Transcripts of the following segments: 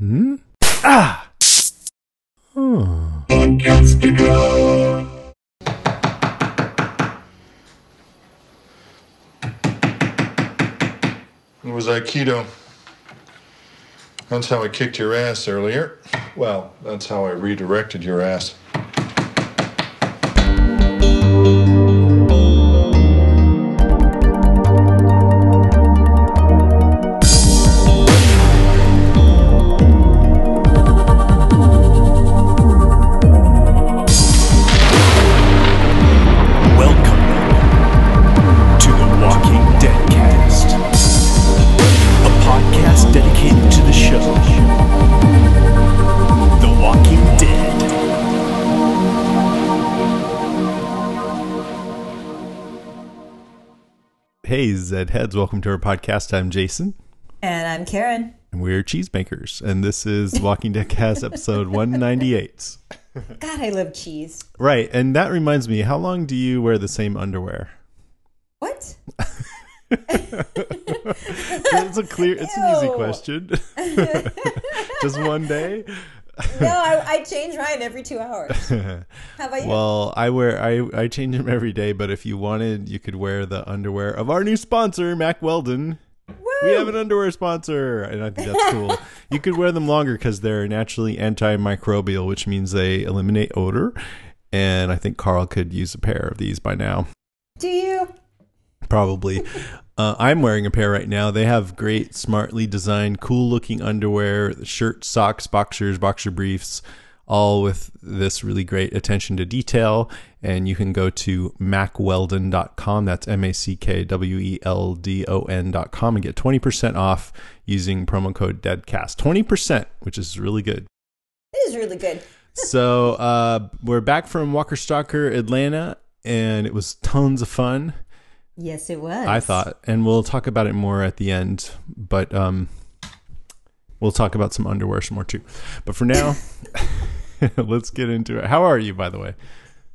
Hmm? Ah! Oh. It was Aikido. That's how I kicked your ass earlier. Well, that's how I redirected your ass. Zed Heads, welcome to our podcast. I'm Jason, And I'm Karen. and we're cheesemakers, and this is Walking Dead Cast episode 198. God, I love cheese. Right, and that reminds me, how long do you wear the same underwear? What? It's a clear, it's an easy question. Just one day? No, I, I change mine every two hours. How about you? Well, I wear I I change them every day, but if you wanted, you could wear the underwear of our new sponsor, Mack Weldon. We have an underwear sponsor, and I think that's cool. you could wear them longer because they're naturally antimicrobial, which means they eliminate odor. And I think Carl could use a pair of these by now, Do you? probably. Uh, I'm wearing a pair right now. They have great, smartly designed, cool-looking underwear, shirts, socks, boxers, boxer briefs, all with this really great attention to detail. And you can go to mackweldon.com. That's M A C K W E L D O N.com and get 20% off using promo code DEADCAST. 20%, which is really good. It is really good. So uh, we're back from Walker Stalker, Atlanta, and it was tons of fun. Yes, it was. I thought, and we'll talk about it more at the end, but um, we'll talk about some underwear some more too. But for now, let's get into it. How are you, by the way?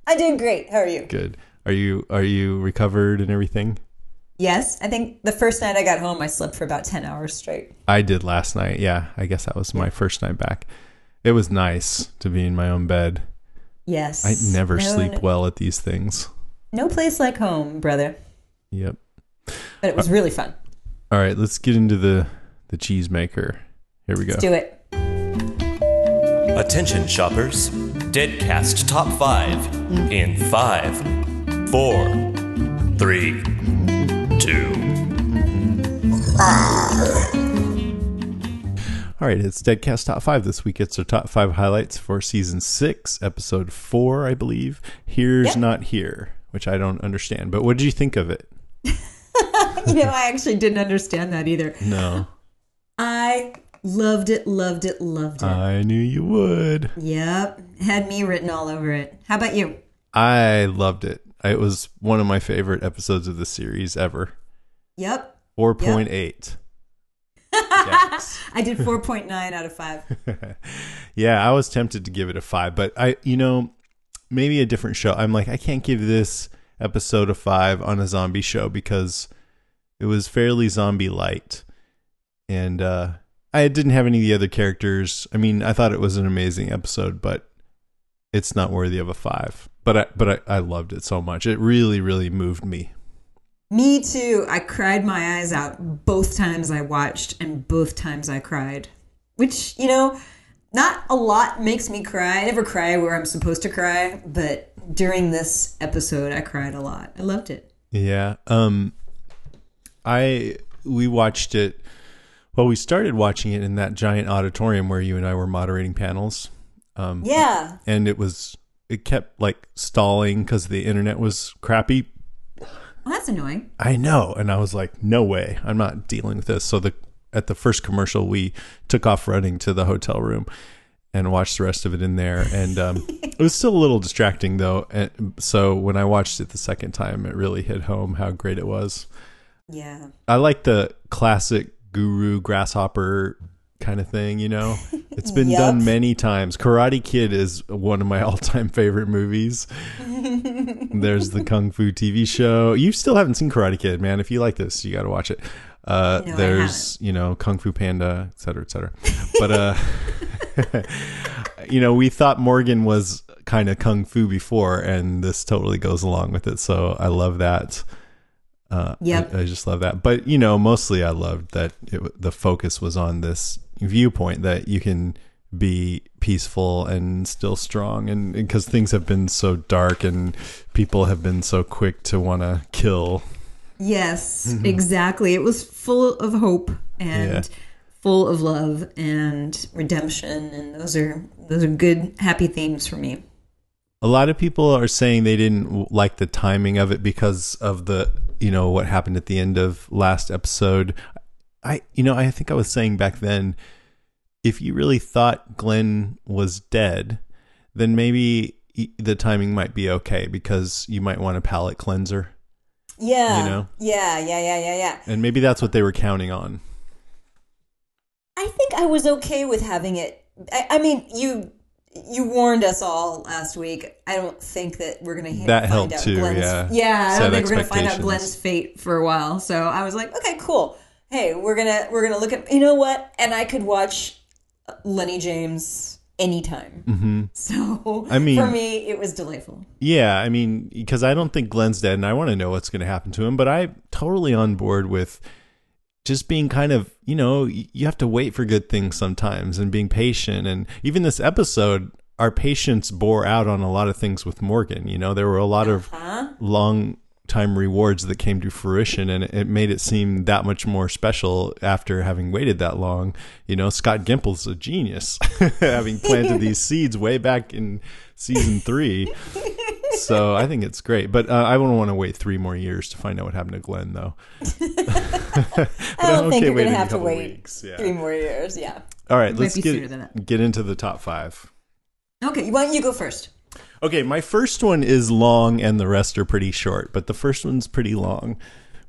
I'm doing great. How are you? Good. Are you are you recovered and everything? Yes, I think the first night I got home, I slept for about 10 hours straight. I did last night. Yeah, I guess that was my first night back. It was nice to be in my own bed. Yes. I never No, sleep no, well at these things. No place like home, brother. Yep. But it was really fun. All right, let's get into the the cheese maker. Here we go. Let's do it. Attention, shoppers. Deadcast Top 5 in 5, 4, 3, 2. All right, it's Deadcast Top 5 this week. It's our top 5 highlights for season 6, episode 4, I believe. Here's Yep. Not Here, which I don't understand. But what did you think of it? You know, I actually didn't understand that either. No. I loved it, loved it, loved it. I knew you would. yep. Had me written all over it. How about you? I loved it. It was one of my favorite episodes of the series ever. Yep. 4.8. Yes. I did 4.9 out of 5. yeah, I was tempted to give it a five, but I, you know, maybe a different show. I'm like, I can't give this episode a five on a zombie show because it was fairly zombie light, and uh, I didn't have any of the other characters. I mean, I thought it was an amazing episode, but it's not worthy of a five. But I, but I, I loved it so much. It really, really moved me. Me too. I cried my eyes out both times I watched, and both times I cried. Which, you know, not a lot makes me cry. I never cry where I'm supposed to cry, but during this episode, I cried a lot. I loved it. Yeah. Um I we watched it well, we started watching it in that giant auditorium where you and I were moderating panels. Um Yeah. and it was it kept like stalling cuz the internet was crappy. Well, that's annoying. I know, and I was like, no way. I'm not dealing with this. So the at the first commercial we took off running to the hotel room and watched the rest of it in there and um, it was still a little distracting though and so when i watched it the second time it really hit home how great it was Yeah. I like the classic guru grasshopper kind of thing, you know? It's been Yup. done many times. Karate Kid is one of my all time favorite movies. There's the Kung Fu TV show. You still haven't seen Karate Kid, man. If you like this, you got to watch it. Uh, No, there's you know Kung Fu Panda, et cetera, et cetera. But uh, you know, we thought Morgan was kind of kung fu before, and this totally goes along with it. So I love that. Uh, Yep. I, I just love that. But you know, mostly I loved that it, the focus was on this viewpoint that you can be peaceful and still strong, and because things have been so dark and people have been so quick to want to kill. Yes, exactly. It was full of hope and Yeah. full of love and redemption, and those are those are good, happy themes for me. A lot of people are saying they didn't like the timing of it because of the, you know, what happened at the end of last episode. I, you know, I think I was saying back then, if you really thought Glenn was dead, then maybe the timing might be okay because you might want a palate cleanser. Yeah, You know? yeah, yeah, yeah, yeah, yeah. And maybe that's what they were counting on. I think I was okay with having it. I, I mean, you you warned us all last week. I don't think that we're gonna ha- That find helped out too, Glenn's, yeah. yeah. I don't think we're gonna find out. Glenn's fate for a while. So I was like, okay, cool. Hey, we're gonna we're gonna look at you know what? And I could watch Lennie James anytime. Mm-hmm. So I mean- for me, it was delightful. Yeah, I mean, because I don't think Glenn's dead, and I want to know what's going to happen to him. But I'm totally on board with just being kind of, you know, you have to wait for good things sometimes, and being patient. And even this episode, our patience bore out on a lot of things with Morgan. You know, there were a lot of uh-huh. long time rewards that came to fruition and it made it seem that much more special after having waited that long you know scott gimple's a genius having planted these seeds way back in season three so i think it's great but uh, i wouldn't want to wait three more years to find out what happened to glenn though I I'm don't think you're gonna have to couple wait weeks, yeah. three more years. Yeah. all right might let's get than that. get into the top five Okay, why don't you go first? Okay, my first one is long and the rest are pretty short, but the first one's pretty long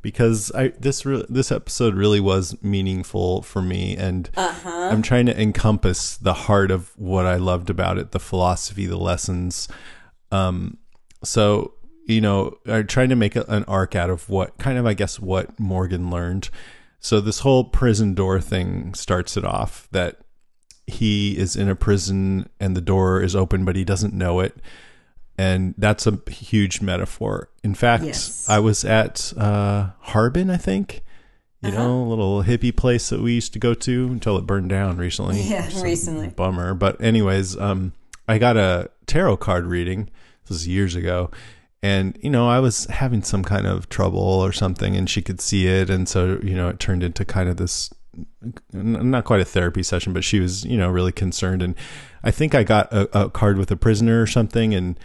because I this re- this episode really was meaningful for me and I'm trying to encompass the heart of what I loved about it, the philosophy, the lessons. Um so, you know, I'm trying to make a, an arc out of what kind of I guess what Morgan learned. So this whole prison door thing starts it off that he is in a prison and the door is open, but he doesn't know it. And that's a huge metaphor. In fact, Yes. I was at uh, Harbin, I think, you know, a little hippie place that we used to go to until it burned down recently. Yeah, recently. Bummer. But, anyways, um, I got a tarot card reading. This was years ago. And, you know, I was having some kind of trouble or something, and she could see it. And so, you know, it turned into kind of this not quite a therapy session, but she was, you know, really concerned. And I think I got a, a card with a prisoner or something, and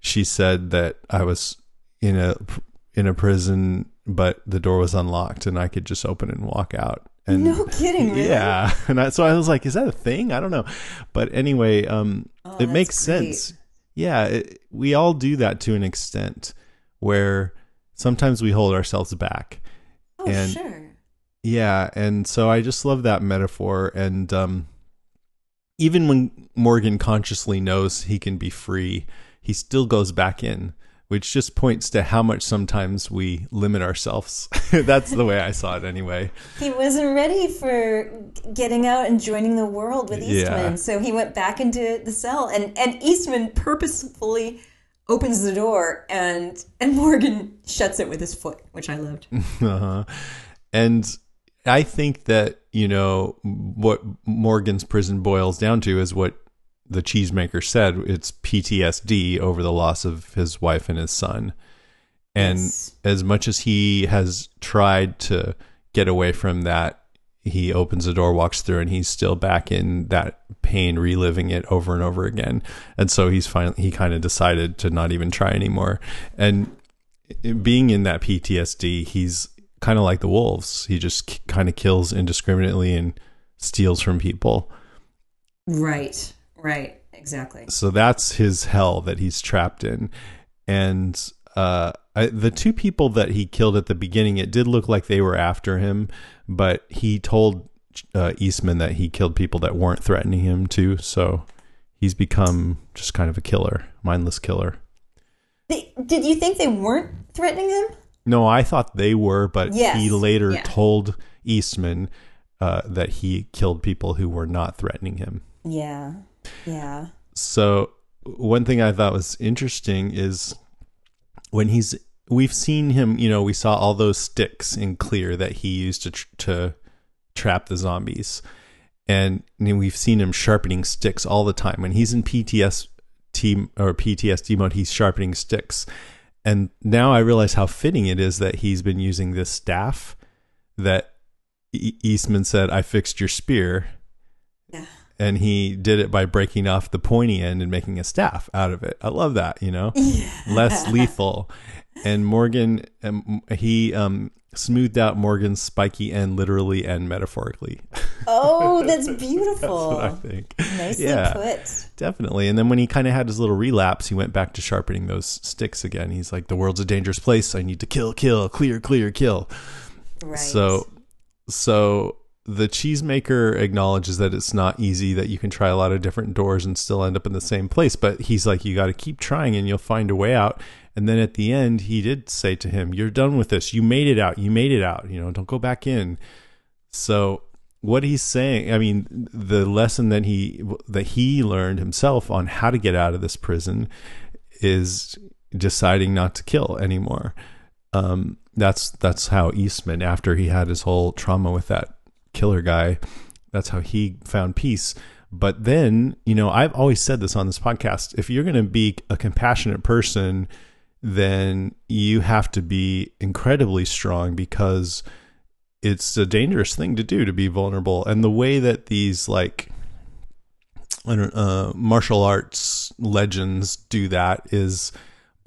she said that I was in a in a prison, but the door was unlocked, and I could just open it and walk out. And No kidding, really? yeah, and I, so I was like, "Is that a thing?" I don't know, but anyway, um, it Oh, that's makes great. sense. Yeah, it, we all do that to an extent, where sometimes we hold ourselves back. Oh, And- sure. Yeah, and so I just love that metaphor. And um, even when Morgan consciously knows he can be free, he still goes back in, which just points to how much sometimes we limit ourselves. That's the way I saw it, anyway. He wasn't ready for getting out and joining the world with Yeah. Eastman, so he went back into the cell. And and Eastman purposefully opens the door, and and Morgan shuts it with his foot, which I loved. uh-huh. And I think that, you know, what Morgan's prison boils down to is what the cheesemaker said it's PTSD over the loss of his wife and his son. And Yes. as much as he has tried to get away from that, he opens the door, walks through, and he's still back in that pain, reliving it over and over again. And so he's finally, he kind of decided to not even try anymore. And being in that PTSD, he's kind of like the wolves. He just kind of kills indiscriminately and steals from people. Right, right, exactly. So that's his hell that he's trapped in. And uh, I, the two people that he killed at the beginning, it did look like they were after him, but he told uh, Eastman that he killed people that weren't threatening him too. So he's become just kind of a killer, mindless killer. They, did you think they weren't threatening him? No, I thought they were, but Yes, he later yeah. told Eastman uh, that he killed people who were not threatening him. Yeah. Yeah. So one thing I thought was interesting is when he's we've seen him, you know, we saw all those sticks in clear that he used to tr- to trap the zombies. And, and we've seen him sharpening sticks all the time. When he's in PTS team or PTSD mode, he's sharpening sticks. And now I realize how fitting it is that he's been using this staff that E- Eastman said, "I fixed your spear." Yeah. And he did it by breaking off the pointy end and making a staff out of it. I love that, you know, yeah. less lethal. And Morgan, um, he um, smoothed out Morgan's spiky end literally and metaphorically. Oh, that's beautiful. That's what I think. Nicely yeah, put. definitely. And then when he kind of had his little relapse, he went back to sharpening those sticks again. He's like, "The world's a dangerous place. I need to kill, kill, clear, clear, kill." Right. So, so the cheesemaker acknowledges that it's not easy, that you can try a lot of different doors and still end up in the same place. But he's like, you got to keep trying and you'll find a way out. And then at the end, he did say to him, You're done with this. You made it out. You made it out. You know, don't go back in. So, what he's saying, I mean, the lesson that he that he learned himself on how to get out of this prison is deciding not to kill anymore. Um, that's that's how Eastman, after he had his whole trauma with that killer guy, that's how he found peace. But then, you know, I've always said this on this podcast: if you're going to be a compassionate person, then you have to be incredibly strong because it's a dangerous thing to do to be vulnerable. And the way that these like uh, martial arts legends do that is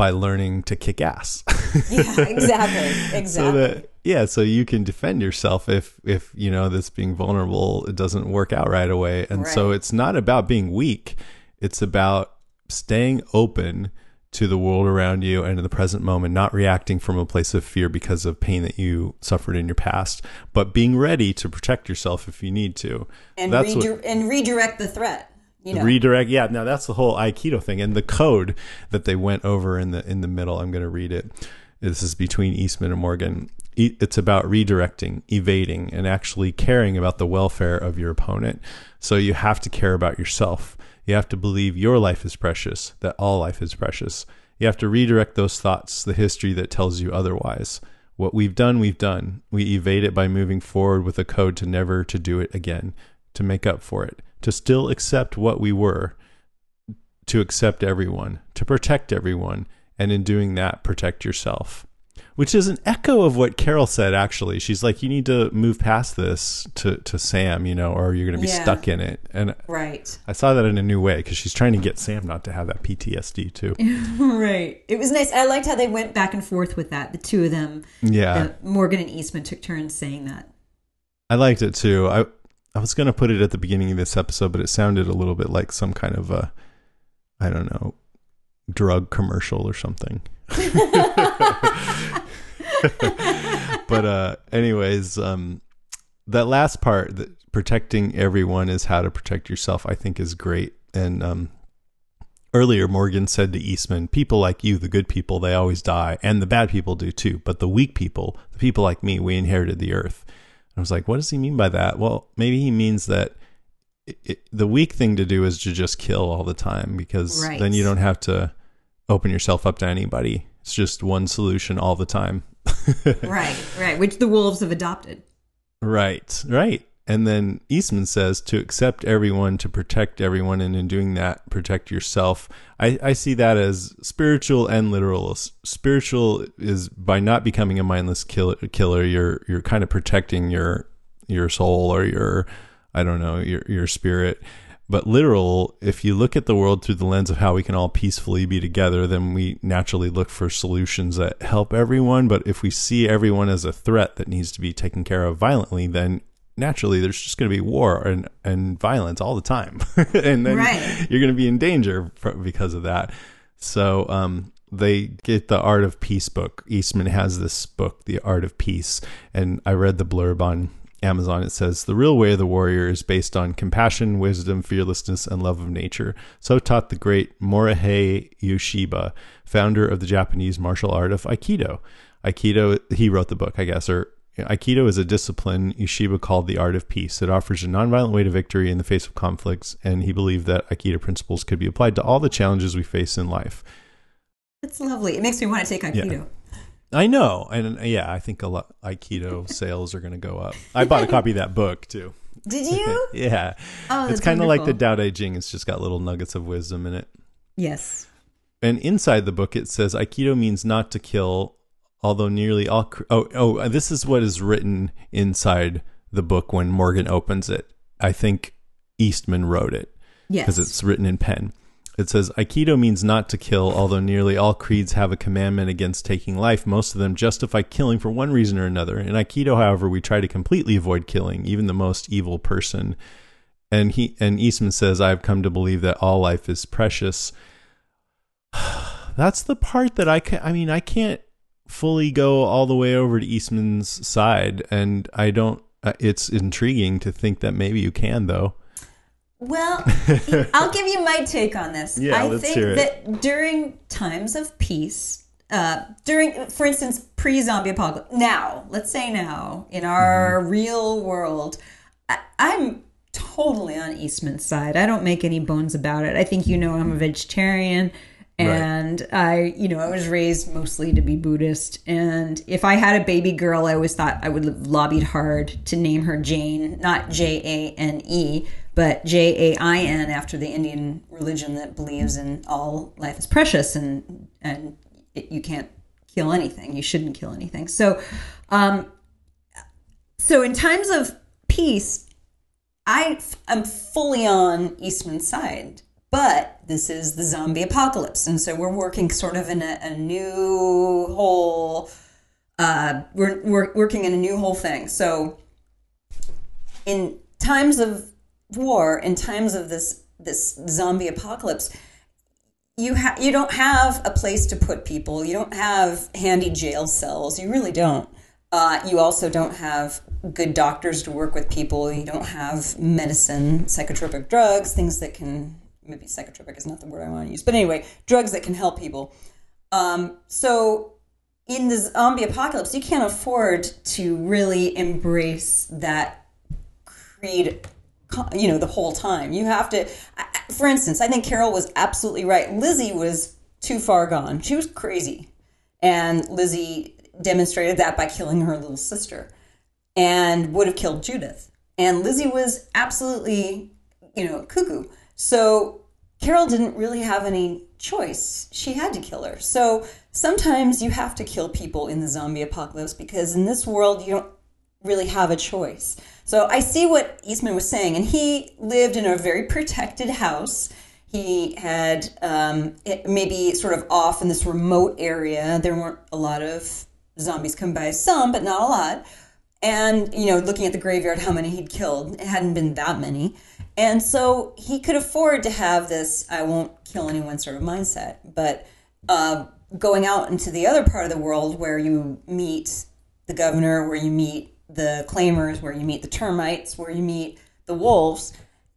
by learning to kick ass. yeah, exactly. Exactly. so that yeah, so you can defend yourself if if you know this being vulnerable it doesn't work out right away. And so it's not about being weak. It's about staying open to the world around you and in the present moment, not reacting from a place of fear because of pain that you suffered in your past, but being ready to protect yourself if you need to. and, what- and redirect the threat. You know, redirect yeah now that's the whole aikido thing and the code that they went over in the in the middle i'm going to read it. This is between eastman and morgan. It's about redirecting evading and actually caring about the welfare of your opponent. So you have to care about yourself. You have to believe your life is precious that all life is precious. You have to redirect those thoughts the history that tells you otherwise. What we've done we've done. We evade it by moving forward with a code to never to do it again to make up for it, to still accept what we were, to accept everyone, to protect everyone, and in doing that, protect yourself. Which is an echo of what Carol said, actually. She's like, you need to move past this to, to Sam, you know, or you're going to be Yeah. stuck in it. And right. I saw that in a new way because she's trying to get Sam not to have that PTSD, too. Right. It was nice. I liked how they went back and forth with that. The two of them, Yeah. the, Morgan and Eastman took turns saying that. I liked it, too. I, I was going to put it at the beginning of this episode, but it sounded a little bit like some kind of a, I don't know, drug commercial or something. but uh anyways, um that last part that protecting everyone is how to protect yourself I think is great. And um earlier Morgan said to Eastman, people like you, the good people, they always die and the bad people do too, but the weak people, the people like me, we inherited the earth. I was like, what does he mean by that? Well, maybe he means that it, it, the weak thing to do is to just kill all the time because Right. then you don't have to open yourself up to anybody. It's just one solution all the time. right. Right. Which the wolves have adopted. Right, right. And then Eastman says to accept everyone, to protect everyone, and in doing that, protect yourself. I, I see that as spiritual and literal. Spiritual is by not becoming a mindless kill, killer, you're you're kind of protecting your your soul or your I don't know your your spirit. But literal, if you look at the world through the lens of how we can all peacefully be together, then we naturally look for solutions that help everyone. But if we see everyone as a threat that needs to be taken care of violently, then naturally there's just going to be war and, and violence all the time. and then Right. you're going to be in danger for, because of that. So um, they get the Art of Peace book. Eastman has this book, The Art of Peace. And I read the blurb on Amazon. It says, The real way of the warrior is based on compassion, wisdom, fearlessness, and love of nature. So taught the great Morihei Ueshiba, founder of the Japanese martial art of Aikido. Aikido, he wrote the book, I guess, or Aikido is a discipline Ueshiba called the art of peace. It offers a nonviolent way to victory in the face of conflicts, and he believed that Aikido principles could be applied to all the challenges we face in life. It's lovely. It makes me want to take Aikido. I know, and uh, yeah, I think a lot Aikido sales are going to go up. I bought a copy of that book too. Did you? Yeah, Oh, it's kind of like the. Tao Te Ching. It's just got little nuggets of wisdom in it. Yes. And inside the book, it says Aikido means not to kill, although nearly all. cr- Oh, oh, uh, this is what is written inside the book when Morgan opens it. I think Eastman wrote it Yes. because it's written in pen. It says Aikido means not to kill, although nearly all creeds have a commandment against taking life. Most of them justify killing for one reason or another. In Aikido, however, we try to completely avoid killing, even the most evil person. And he and Eastman says, "I've come to believe that all life is precious." That's the part that I can. I mean, I can't fully go all the way over to Eastman's side, and I don't. Uh, it's intriguing to think that maybe you can, though. Well, I'll give you my take on this. Yeah, I let's think hear it. that during times of peace, uh, during, for instance, pre-zombie apocalypse, now, let's say now, in our Mm-hmm. real world, I, I'm totally on Eastman's side. I don't make any bones about it. I think you know I'm a vegetarian. And I, you know, I was raised mostly to be Buddhist. And if I had a baby girl, I always thought I would have lobbied hard to name her Jane, not J A N E, but J A I N after the Indian religion that believes in all life is precious and and it, you can't kill anything. You shouldn't kill anything. So, um, so in times of peace, I am fully on Eastman's side, but this is the zombie apocalypse, and so we're working sort of in a, a new whole. Uh, we're, we're working in a new whole thing. So, in times of war, in times of this this zombie apocalypse, you ha- you don't have a place to put people. You don't have handy jail cells. You really don't. Uh, you also don't have good doctors to work with people. You don't have medicine, psychotropic drugs, things that can maybe psychotropic is not the word I want to use, but anyway, drugs that can help people. Um, so in the zombie apocalypse, you can't afford to really embrace that creed you know the whole time. You have to for instance i think carol was absolutely right. Lizzie was too far gone. She was crazy. And lizzie demonstrated that by killing her little sister and would have killed judith. And lizzie was absolutely you know cuckoo so carol didn't really have any choice she had to kill her so sometimes you have to kill people in the zombie apocalypse because in this world you don't really have a choice. So I see what Eastman was saying, and he lived in a very protected house. He had um, maybe sort of off in this remote area. There weren't a lot of zombies come by, some, but not a lot. And you know, looking at the graveyard, how many he'd killed, it hadn't been that many. And so he could afford to have this "I won't kill anyone" sort of mindset. But uh, going out into the other part of the world, where you meet the governor, where you meet the claimers, where you meet the termites, where you meet the wolves,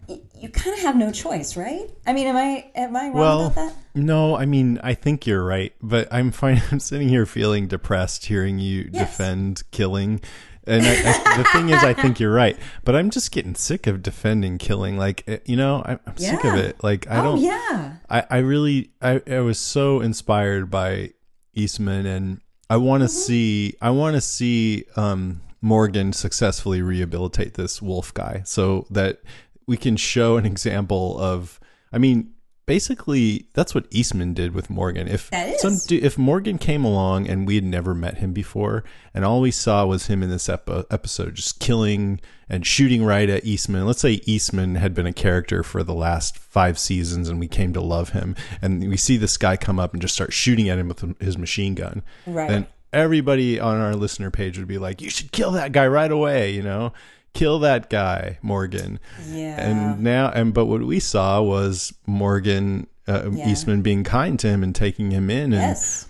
y- you kind of have no choice, right? I mean, am I am I wrong Well, about that? no, I mean, I think you're right, but I'm fine. I'm sitting here feeling depressed hearing you Yes. defend killing. And I, I, the thing is, I think you're right, but I'm just getting sick of defending killing. Like, eh, you know, I, I'm sick of it. Like, I oh don't. yeah, I, I really I, I was so inspired by Eastman and I want to see I want to see um, Morgan successfully rehabilitate this wolf guy so that we can show an example of I mean basically that's what Eastman did with Morgan. If some if Morgan came along and we had never met him before and all we saw was him in this epi- episode just killing and shooting right at Eastman. Let's say Eastman had been a character for the last 5 seasons and we came to love him and we see this guy come up and just start shooting at him with his machine gun Right. then everybody on our listener page would be like you should kill that guy right away you know kill that guy Morgan. Yeah. and now and but what we saw was Morgan uh, Yeah. Eastman being kind to him and taking him in and yes,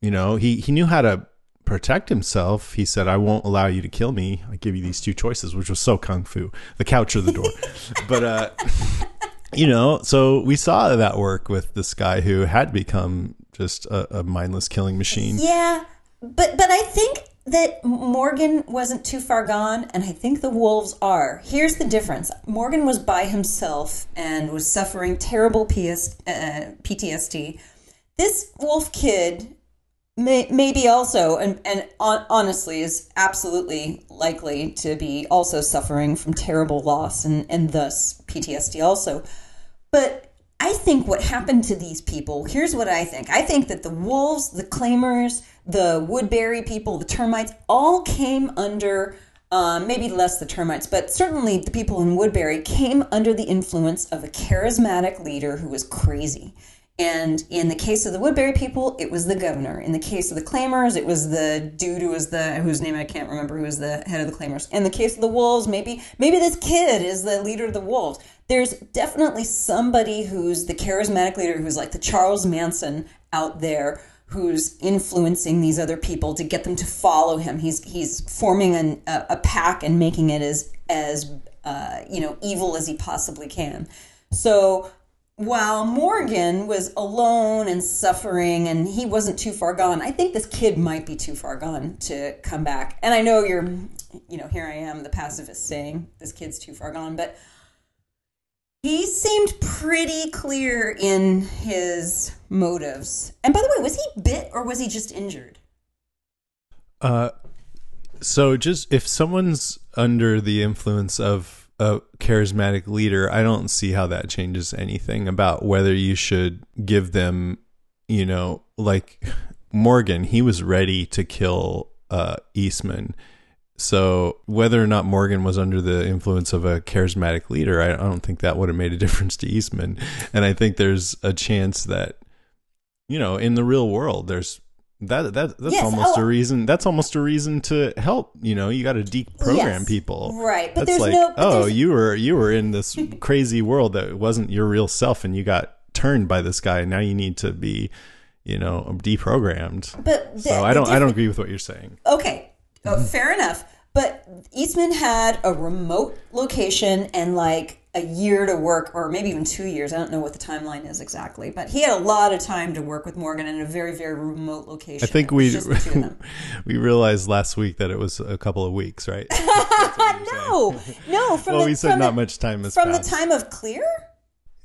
you know he he knew how to protect himself. He said i won't allow you to kill me. I give you these two choices which was so kung fu. The couch or the door. But uh you know so we saw that work with this guy who had become just a, a mindless killing machine. Yeah, but but I think that Morgan wasn't too far gone, and I think the wolves are. Here's the difference Morgan was by himself and was suffering terrible PS, uh, PTSD. This wolf kid may, maybe also, and, and hon- honestly, is absolutely likely to be also suffering from terrible loss and, and thus PTSD also. But I think what happened to these people, here's what I think. I think that the wolves, the claimers, the Woodbury people, the termites, all came under, um, maybe less the termites, but certainly the people in Woodbury came under the influence of a charismatic leader who was crazy. And in the case of the Woodbury people, it was the governor. In the case of the claimers, it was the dude who was the whose name I can't remember, who was the head of the claimers. In the case of the wolves, maybe maybe this kid is the leader of the wolves. There's definitely somebody who's the charismatic leader, who's like the Charles Manson out there, who's influencing these other people to get them to follow him. He's he's forming an, a, a pack and making it as as uh, you know evil as he possibly can. So while Morgan was alone and suffering and he wasn't too far gone, I think this kid might be too far gone to come back. And I know you're, you know, here I am, the pacifist saying this kid's too far gone, but he seemed pretty clear in his motives. And by the way, was he bit or was he just injured? Uh, so just if someone's under the influence of a charismatic leader, I don't see how that changes anything about whether you should give them, you know, like Morgan, he was ready to kill uh, Eastman. So whether or not Morgan was under the influence of a charismatic leader, I, I don't think that would have made a difference to Eastman. And I think there's a chance that, you know, in the real world, there's that that that's Yes, almost oh. a reason. That's almost a reason to help. You know, you got to deprogram Yes, people, right, but That's there's like, no- oh, you were you were in this crazy world that wasn't your real self, and you got turned by this guy. Now you need to be, you know, deprogrammed. But the- so I don't I don't agree with what you're saying. Okay, uh, fair enough. But Eastman had a remote location and like a year to work, or maybe even two years. I don't know what the timeline is exactly, but he had a lot of time to work with Morgan in a very, very remote location. I think we just the two of them. we realized last week that it was a couple of weeks, right? no, no. From well, the, we said from not the, much time has from passed. the time of Clear.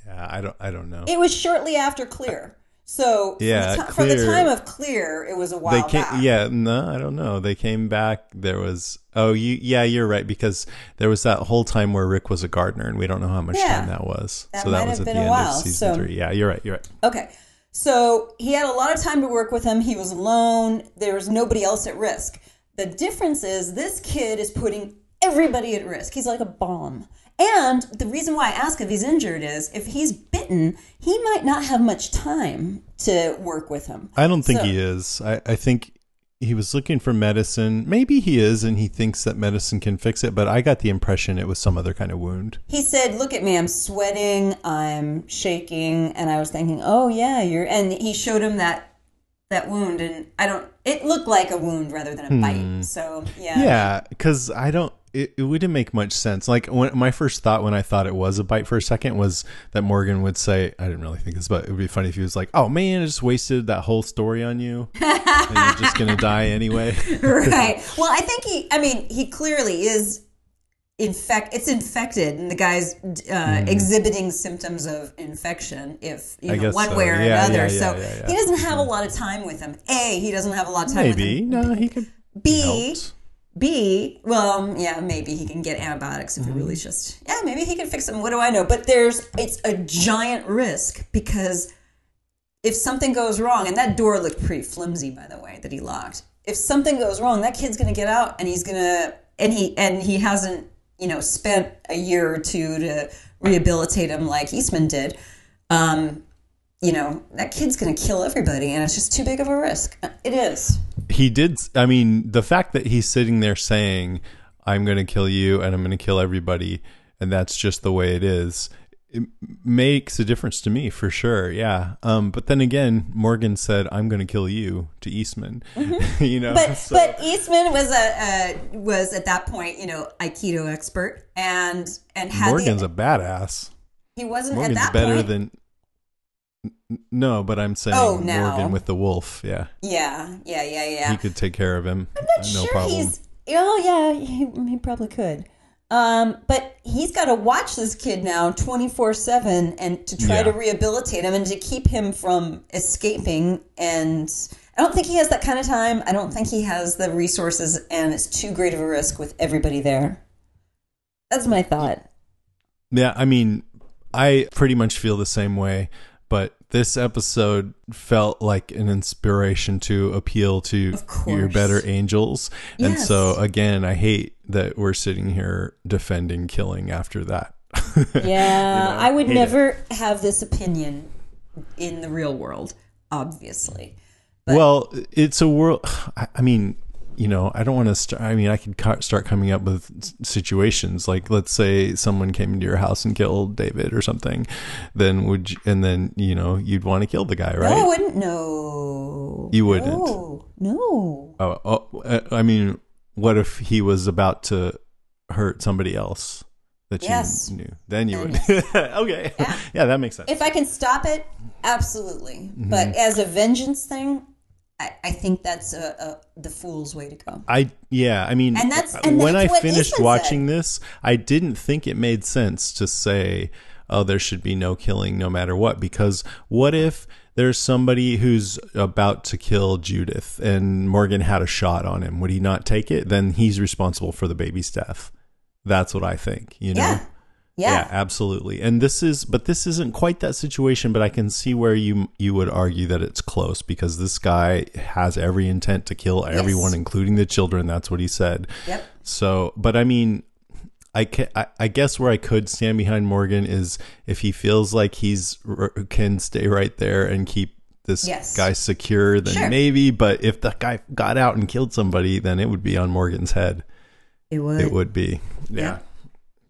Yeah, I don't I don't know. It was shortly after Clear. So from Yeah, the ti- from the time of Clear, it was a while they came back. yeah no i don't know they came back there was oh you yeah you're right because there was that whole time where rick was a gardener and we don't know how much Yeah. time that was That so that was at been the a end while, of season so- three yeah you're right you're right Okay. So he had a lot of time to work with him. He was alone. There was nobody else at risk. The difference is this kid is putting everybody at risk. He's like a bomb. And the reason why I ask if he's injured is if he's bitten, he might not have much time to work with him. i don't think So- he is I, I think he was looking for medicine maybe he is and he thinks that medicine can fix it but i got the impression it was some other kind of wound He said, "Look at me. I'm sweating. I'm shaking." And I was thinking, "Oh yeah, you're." And he showed him that that wound, and I don't. It looked like a wound rather than a bite. Hmm. So yeah. Yeah, because I don't. It, it wouldn't make much sense. Like when my first thought when I thought it was a bite for a second was that Morgan would say, "I didn't really think this, but it would be funny if he was like, oh man, I just wasted that whole story on you, and you're just gonna die anyway." right. Well, I think he. I mean, he clearly is infect. It's infected, and the guy's uh, exhibiting symptoms of infection. If you Hmm. Know, one so. way or Yeah, another. yeah, so yeah, yeah. he doesn't have a lot of time with him. A. He doesn't have a lot of time. Maybe With him. no, he could. B. helped. B, well, yeah, maybe he can get antibiotics if it Mm-hmm. really just, yeah, maybe he can fix them. What do I know? But there's, it's a giant risk because if something goes wrong, and that door looked pretty flimsy, by the way, that he locked. If something goes wrong, that kid's going to get out, and he's going to, and he, and he hasn't, you know, spent a year or two to rehabilitate him like Eastman did. Um, you know, that kid's going to kill everybody, and it's just too big of a risk. It is. He did. I mean, the fact that he's sitting there saying, "I'm going to kill you and I'm going to kill everybody," and that's just the way it is. It makes a difference to me for sure. Yeah. Um. But then again, Morgan said, "I'm going to kill you" to Eastman. you know. Mm-hmm. but so- but Eastman was a, a was at that point you know aikido expert and and had Morgan's the, a badass. he wasn't Morgan's at that better point than No, but I'm saying Oh, now. Morgan with the wolf. Yeah, Yeah, yeah, yeah, yeah. he could take care of him. I'm not no sure problem. he's. Oh yeah, he, he probably could. Um, but he's got to watch this kid now twenty four seven, and to try Yeah. to rehabilitate him and to keep him from escaping. And I don't think he has that kind of time. I don't think he has the resources, and it's too great of a risk with everybody there. That's my thought. Yeah, I mean, I pretty much feel the same way, but this episode felt like an inspiration to appeal to your better angels. And Yes. so again, I hate that we're sitting here defending killing after that. Yeah, I would hate it. never have this opinion in the real world, obviously. well, it's a world I mean, you know, I don't want to start. I mean, I could ca- start coming up with situations like, let's say someone came into your house and killed David or something. Then would you, and then you know you'd want to kill the guy, right? No, I wouldn't. No, You wouldn't. No, no. Oh, oh, uh, I mean, what if he was about to hurt somebody else that you Yes. knew? Then you would. okay. Yeah. that makes sense. If I can stop it, absolutely. Mm-hmm. But as a vengeance thing, I, I think that's a, a the fool's way to go. I yeah, I mean, And that's- and when that's I finished Ethan watching this, I didn't think it made sense to say, "Oh, there should be no killing, no matter what." Because what if there's somebody who's about to kill Judith, and Morgan had a shot on him? Would he not take it? Then he's responsible for the baby's death. That's what I think. You know. Yeah. Yeah, Yeah. absolutely. And this is, but this isn't quite that situation. But I can see where you you would argue that it's close because this guy has every intent to kill everyone, including the children. That's what he said. Yep. So, but I mean, I, can, I I guess where I could stand behind Morgan is if he feels like he's can stay right there and keep this Yes. guy secure, then Sure. maybe. But if the guy got out and killed somebody, then it would be on Morgan's head. It would. It would be. Yeah. Yeah.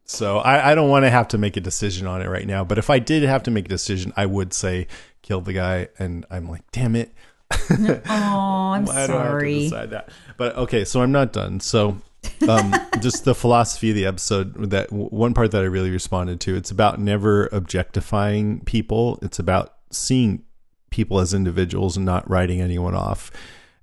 So I, I don't want to have to make a decision on it right now. But if I did have to make a decision, I would say kill the guy. And I'm like, damn it. Oh, I'm I don't have to sorry. decide that. But okay, so I'm not done. So um, just the philosophy of the episode that one part that I really responded to. It's about never objectifying people. It's about seeing people as individuals and not writing anyone off.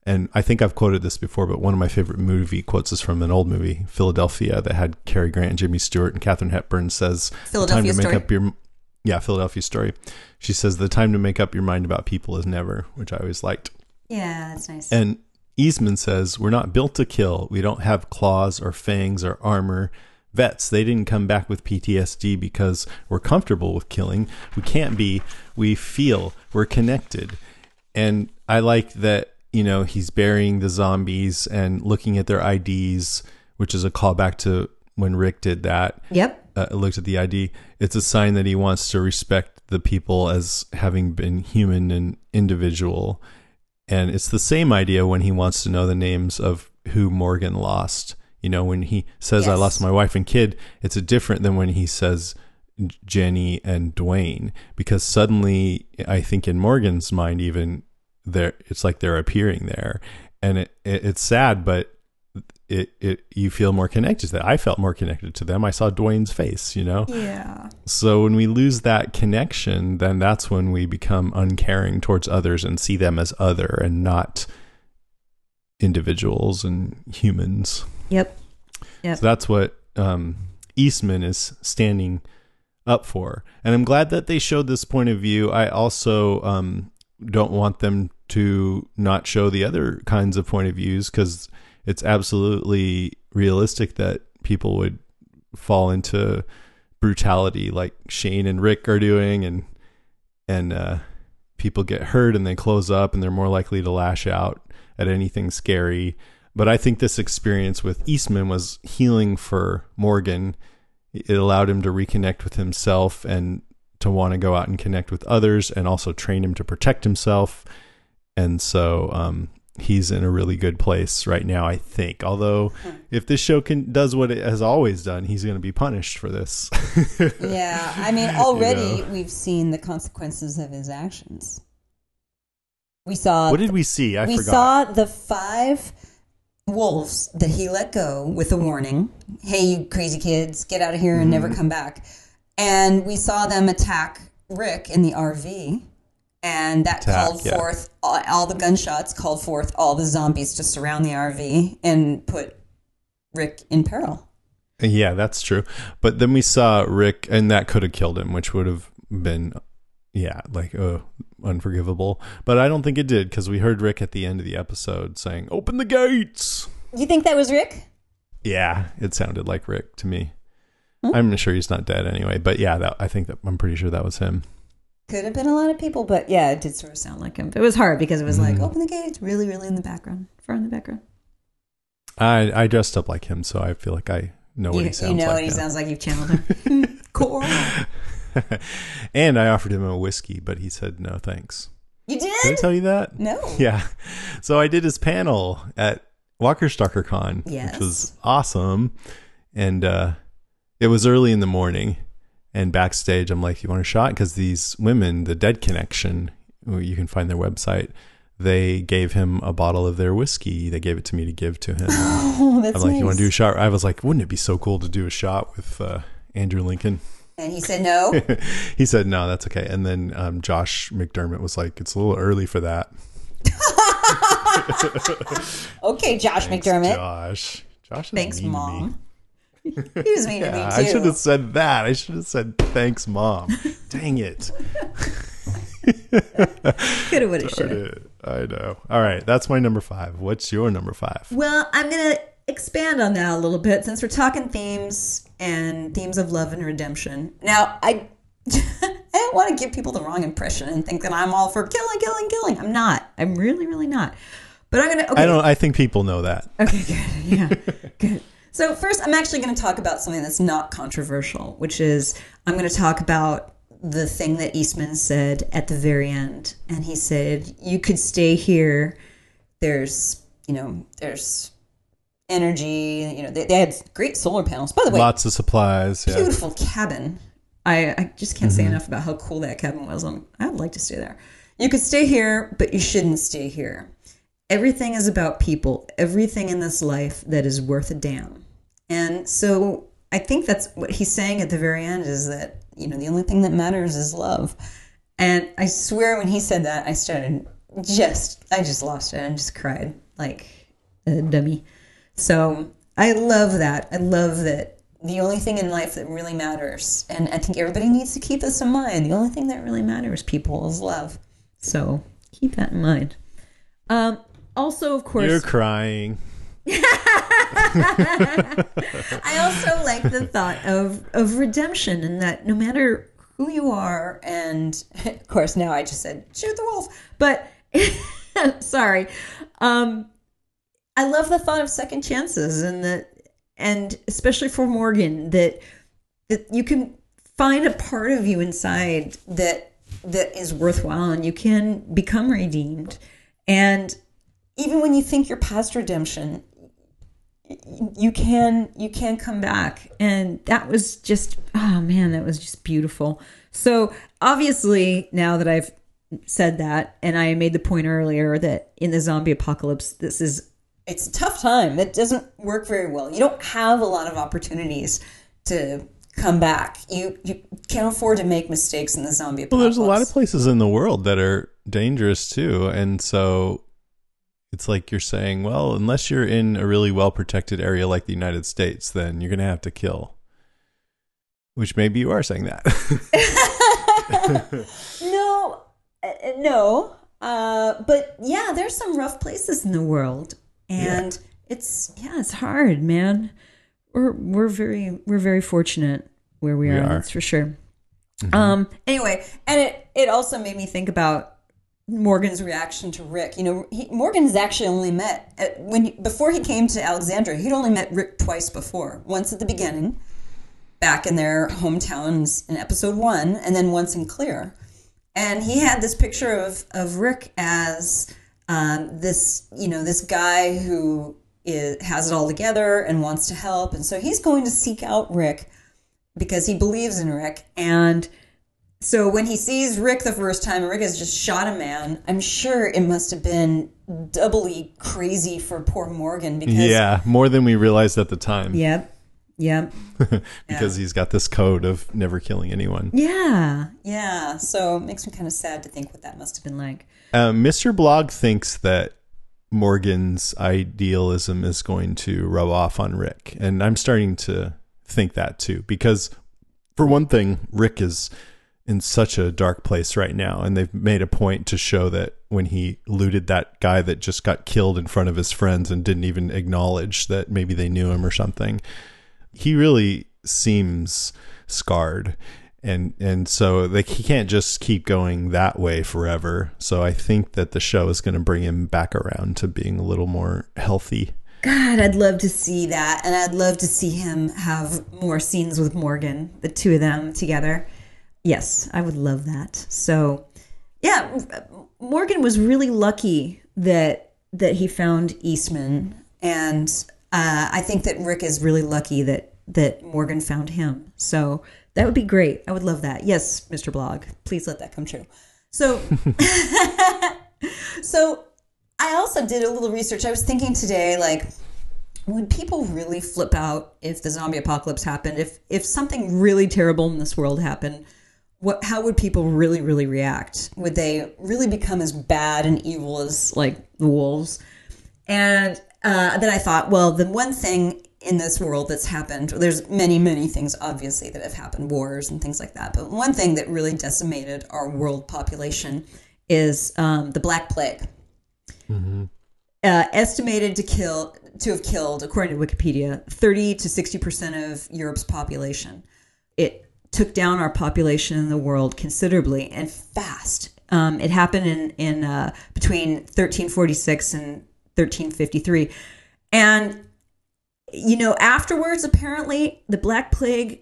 And I think I've quoted this before, but one of my favorite movie quotes is from an old movie, Philadelphia, that had Cary Grant and Jimmy Stewart and Katharine Hepburn says, "The time Philadelphia to make Story? up your yeah, Philadelphia story." She says, "The time to make up your mind about people is never," which I always liked. Yeah, that's nice. And Eastman says, We're not built to kill. We don't have claws or fangs or armor. Vets, they didn't come back with PTSD because we're comfortable with killing. We can't be. We feel. We're connected. And I like that, you know, he's burying the zombies and looking at their IDs, which is a callback to when Rick did that yep. uh, looked at the ID, it's a sign that he wants to respect the people as having been human and individual. And it's the same idea when he wants to know the names of who Morgan lost. You know, when he says, I lost my wife and kid, it's a different than when he says Jenny and Duane, because suddenly, I think in Morgan's mind, even there, it's like they're appearing there. And it, it it's sad, but it, it you feel more connected to that. I felt more connected to them. I saw Duane's face, you know. Yeah. So when we lose that connection, then that's when we become uncaring towards others and see them as other and not individuals and humans. Yep. Yep. So that's what um, Eastman is standing up for. And I'm glad that they showed this point of view. I also um, don't want them to not show the other kinds of point of views because it's absolutely realistic that people would fall into brutality like Shane and Rick are doing and and uh, people get hurt and they close up and they're more likely to lash out at anything scary. But I think this experience with Eastman was healing for Morgan. It allowed him to reconnect with himself and to want to go out and connect with others and also train him to protect himself. And so um, he's in a really good place right now, I think. Although, if this show can does what it has always done, he's going to be punished for this. Yeah. I mean, already know. we've seen the consequences of his actions. We saw what did we see? I we forgot. saw the five wolves that he let go with a warning hey you crazy kids get out of here and Mm-hmm. never come back and we saw them attack rick in the rv and that Attack, called yeah. forth all, all the gunshots called forth all the zombies to surround the RV and put Rick in peril. Yeah, that's true. But then we saw Rick, and that could have killed him, which would have been, yeah, like uh, unforgivable. But I don't think it did because we heard Rick at the end of the episode saying, "Open the gates." You think that was Rick? Yeah, it sounded like Rick to me. I'm sure he's not dead anyway, but yeah, that, I think that I'm pretty sure that was him. Could have been a lot of people, but yeah, it did sort of sound like him. It was hard because it was Mm-hmm. like open the gates, really, really in the background, far in the background. I I dressed up like him, so I feel like I know what You, he sounds like. you know like. what he now. sounds like. You've channeled him. cool. and I offered him a whiskey, but he said no, thanks. You Did Did I tell you that? No. Yeah. So I did his panel at Walker Stalker Con, Yes. which was awesome. And uh, it was early in the morning. And backstage, I'm like, you want a shot? Because these women, the Dead Connection, you can find their website, they gave him a bottle of their whiskey. They gave it to me to give to him. Oh, that's I'm like, nice. you want to do a shot? I was like, wouldn't it be so cool to do a shot with uh, Andrew Lincoln? and he said no. he said, no, that's okay. And then um, Josh McDermitt was like, it's a little early for that. Okay, Josh Thanks, McDermitt. Josh. Josh Thanks, mean to me. mom. he was mean to me too. I should have said that. I should have said thanks, mom. Dang it. Could have, would have, should have. I know. All right, that's my number five. What's your number five? Well, I'm going to expand on that a little bit since we're talking themes and themes of love and redemption. Now, I I don't want to give people the wrong impression and think that I'm all for killing, killing, killing. I'm not. I'm really, really not. But I'm going to. Okay. I don't. I think people know that. Okay, good. Yeah, good. So first, I'm actually going to talk about something that's not controversial, which is I'm going to talk about the thing that Eastman said at the very end, and he said, "You could stay here. There's, you know, there's energy. You know, they, they had great solar panels. By the way, Lots of supplies. Yeah. beautiful cabin. I, I just can't say enough about how cool that cabin was. Um, I would like to stay there. You could stay here, but you shouldn't stay here. Everything is about people. Everything in this life that is worth a damn. And so I think that's what he's saying at the very end is that, you know, the only thing that matters is love. And I swear when he said that, I started just, I just lost it and just cried like a dummy. So I love that. I love that the only thing in life that really matters, and I think everybody needs to keep this in mind, the only thing that really matters, people, is love. So keep that in mind. Um, also, of course, You're crying. I also like the thought of of redemption and that no matter who you are, and of course now I just said shoot the wolf, but sorry. Um, I love the thought of second chances and that, and especially for Morgan that that you can find a part of you inside that that is worthwhile and you can become redeemed and even when you think you're past redemption you can you can come back. And that was just oh man that was just beautiful. So obviously now that i've said that and i made the point earlier that in the zombie apocalypse this is it's a tough time. It doesn't work very well. You don't have a lot of opportunities to come back. You you can't afford to make mistakes in the zombie apocalypse Well, there's a lot of places in the world that are dangerous too, and so it's like you're saying, well, unless you're in a really well protected area like the United States, then you're gonna have to kill. Which maybe you are saying that. No, uh, no. Uh, but yeah, there's some rough places in the world, and it's yeah, it's hard, man. We're we're very we're very fortunate where we, We are, are. That's for sure. Um. Anyway, and it it also made me think about Morgan's reaction to Rick. You know, he, Morgan's actually only met at, when he, before he came to Alexandria. He'd only met Rick twice before. Once at the beginning, back in their hometowns in episode one, and then once in Clear. And he had this picture of, of Rick as um, this, you know, this guy who is, has it all together and wants to help. And so he's going to seek out Rick because he believes in Rick. And so when he sees Rick the first time, Rick has just shot a man. I'm sure it must have been doubly crazy for poor Morgan because yeah, more than we realized at the time. Yep. Yep. because he's got this code of never killing anyone. Yeah. Yeah. So it makes me kind of sad to think what that must have been like. Uh, Mr. Blog thinks that Morgan's idealism is going to rub off on Rick. And I'm starting to think that too, because for one thing, Rick is in such a dark place right now. And they've made a point to show that when he looted that guy that just got killed in front of his friends and didn't even acknowledge that maybe they knew him or something, he really seems scarred and and so like he can't just keep going that way forever so i think that the show is going to bring him back around to being a little more healthy God, I'd love to see that. And I'd love to see him have more scenes with Morgan, the two of them together. Yes, I would love that. So, yeah, Morgan was really lucky that that he found Eastman, and uh, I think that Rick is really lucky that that Morgan found him. So that would be great. I would love that. Yes, Mr. Blog, please let that come true. So, so I also did a little research. I was thinking today, like, would people really flip out if the zombie apocalypse happened? If if something really terrible in this world happened, what how would people really really react? Would they really become as bad and evil as like the wolves? And uh, then I thought, well, the one thing in this world that's happened, there's many many things obviously that have happened, wars and things like that. But one thing that really decimated our world population is um, the Black Plague uh, estimated to kill to have killed, according to Wikipedia, 30 to 60 percent of Europe's population. It took down our population in the world considerably and fast. Um, it happened in in uh, between 1346 and 1353, and you know afterwards, apparently, the Black Plague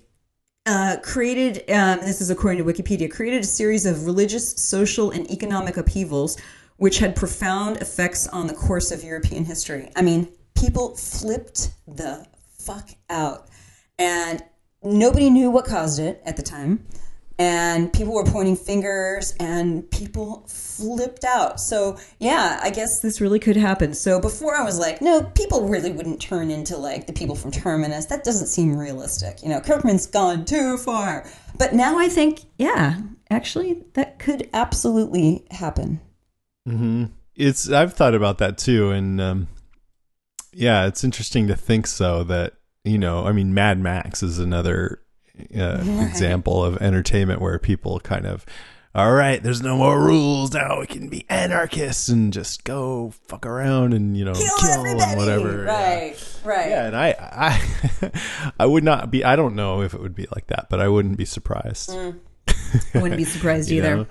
uh, created, um, this is according to Wikipedia, created a series of religious, social, and economic upheavals which had profound effects on the course of European history. I mean, people flipped the fuck out. And nobody knew what caused it at the time. And people were pointing fingers and people flipped out. So, yeah, I guess this really could happen. So, before I was like, no, people really wouldn't turn into like the people from Terminus. That doesn't seem realistic. You know, Kirkman's gone too far. But now I think, yeah, actually, that could absolutely happen. it's i've thought about that too and um yeah it's interesting to think so that you know i mean mad max is another uh, example of entertainment where people kind of all right there's no more rules now we can be anarchists and just go fuck around and you know Kill, kill, and whatever yeah. Right, right. yeah and i i i would not be i don't know if it would be like that but i wouldn't be surprised I wouldn't be surprised either. know?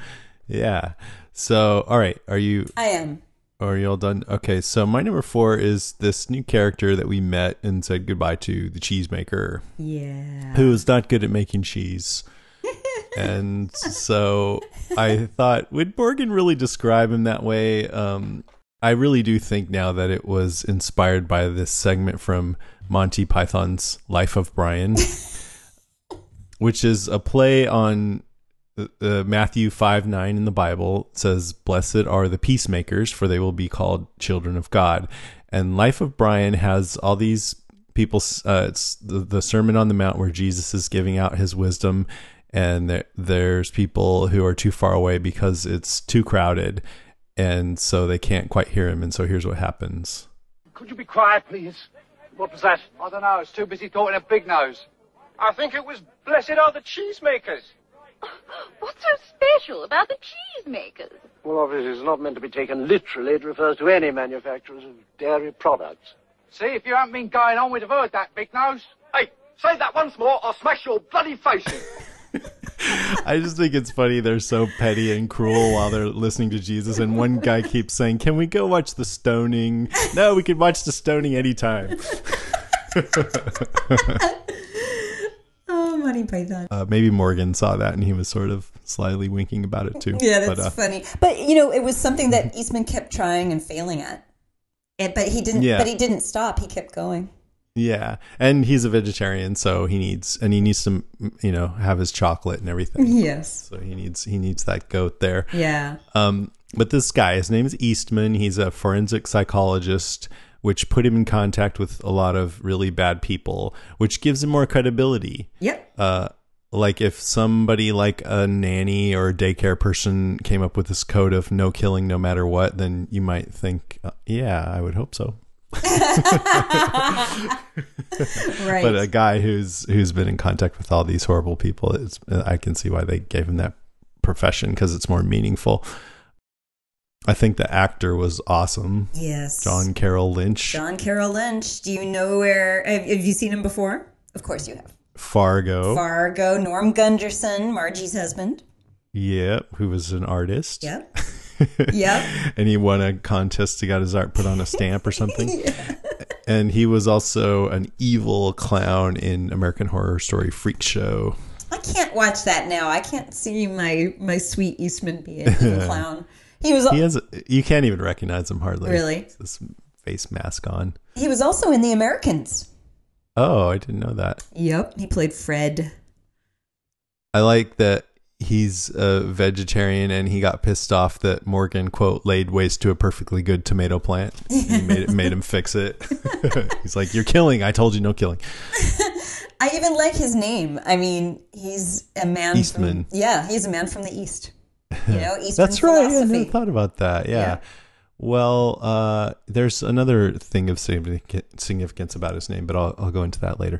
yeah so all right are you I am. Are you all done? Okay, so my number four is this new character that we met and said goodbye to, the cheesemaker, Yeah. who is not good at making cheese. and so I thought, would Morgan really describe him that way? Um, I really do think now that it was inspired by this segment from Monty Python's Life of Brian, which is a play on uh, Matthew 5 9 in the Bible says, Blessed are the peacemakers, for they will be called children of God. And Life of Brian has all these people, uh, it's the, the Sermon on the Mount where Jesus is giving out his wisdom, and there, there's people who are too far away because it's too crowded, and so they can't quite hear him. And so here's what happens. Could you be quiet, please? What was that? I don't know. It's too busy talking a Big Nose. I think it was Blessed are the cheesemakers. What's so special about the cheesemakers? Well, obviously, it's not meant to be taken literally. It refers to any manufacturers of dairy products. See, if you haven't been going on, we'd have heard that, Big Nose. Hey, say that once more, I'll smash your bloody face in. I just think it's funny. They're so petty and cruel while they're listening to Jesus. And one guy keeps saying, Can we go watch the stoning? No, we can watch the stoning anytime. Monty Python. Uh, maybe Morgan saw that and he was sort of slyly winking about it too. Yeah, that's but, uh, funny. But you know, it was something that Eastman kept trying and failing at. And, but he didn't. Yeah. But he didn't stop. He kept going. Yeah, and he's a vegetarian, so he needs and he needs to, you know, have his chocolate and everything. Yes. So he needs he needs that goat there. Yeah. Um, but this guy, his name is Eastman. He's a forensic psychologist which put him in contact with a lot of really bad people, which gives him more credibility. Yep. Uh, like if somebody like a nanny or a daycare person came up with this code of no killing no matter what, then you might think, uh, yeah, I would hope so. Right. But a guy who's who's been in contact with all these horrible people, it's, I can see why they gave him that profession because it's more meaningful. I think the actor was awesome, yes. John Carroll Lynch, John Carroll Lynch. Do you know where? Have, have you seen him before? Of course you have. Fargo, Fargo, Norm Gunderson, Margie's husband. yeah, who was an artist. Yep. yep. and he won a contest. He got his art put on a stamp or something. yeah. And he was also an evil clown in American Horror Story Freak Show. I can't watch that now. I can't see my my sweet Eastman being a clown. He was He has you can't even recognize him hardly. Really? This face mask on. he was also in The Americans. Oh, I didn't know that. Yep. He played Fred. I like that he's a vegetarian and he got pissed off that Morgan quote laid waste to a perfectly good tomato plant. He made it made him fix it. he's like, "You're killing. I told you no killing." I even like his name. I mean, he's a man. Eastman. From, yeah, he's a man from the East. You know, Eastern That's right. I philosophy. never thought about that. Yeah. Yeah. Well, uh, there's another thing of significance about his name, but I'll, I'll go into that later.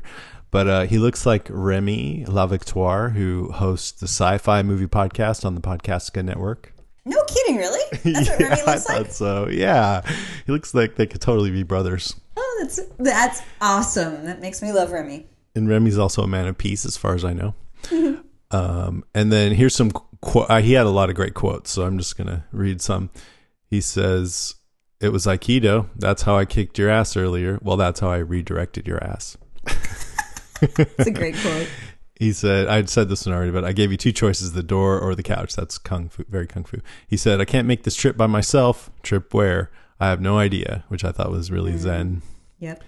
But uh, he looks like Remy La Victoire, who hosts the sci-fi movie podcast on the Podcastica Network. No kidding, really? That's what Remy I looks thought like. so. Yeah, he looks like they could totally be brothers. Oh, that's that's awesome. That makes me love Remy. And Remy's also a man of peace, as far as I know. um, and then here's some. Qu- uh, he had a lot of great quotes, so I'm just gonna read some. He says, "It was Aikido. That's how I kicked your ass earlier. Well, that's how I redirected your ass." It's a great quote. He said, I'd said this one already, but I gave you two choices the door or the couch. That's kung fu, very kung fu. He said, I can't make this trip by myself. Trip where? I have no idea, which I thought was really zen. Yep.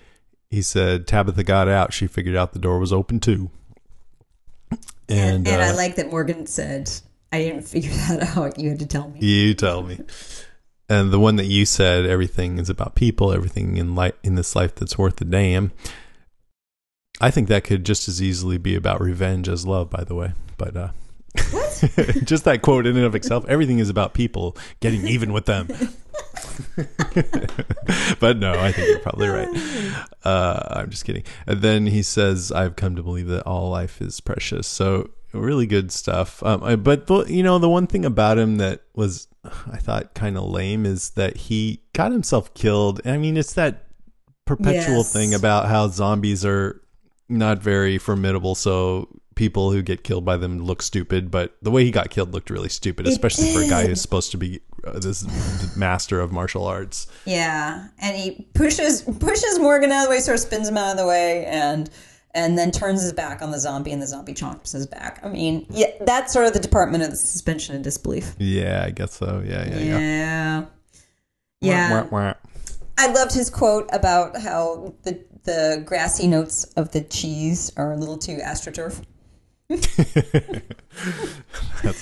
He said, Tabitha got out. She figured out the door was open too. And, And, and I uh, like that Morgan said, I didn't figure that out. You had to tell me. You tell me. And the one that you said, everything is about people, everything in life in this life that's worth a damn. I think that could just as easily be about revenge as love, by the way. But uh just that quote in and of itself, everything is about people getting even with them. but no, I think you're probably right. Uh, I'm just kidding. And then he says, "I've come to believe that all life is precious." So really good stuff. Um, I, but the, you know, the one thing about him that was I thought kind of lame is that he got himself killed. I mean, it's that perpetual Yes. thing about how zombies are not very formidable, so people who get killed by them look stupid. But the way he got killed looked really stupid, especially for a guy who's supposed to be uh, this master of martial arts. Yeah, and he pushes pushes Morgan out of the way, sort of spins him out of the way, and and then turns his back on the zombie, and the zombie chomps his back. I mean, yeah, that's sort of the department of the suspension of disbelief. Yeah, I guess so. Yeah, yeah, yeah. Yeah, yeah. Wah, wah, wah. I loved his quote about how the the grassy notes of the cheese are a little too astroturf. That's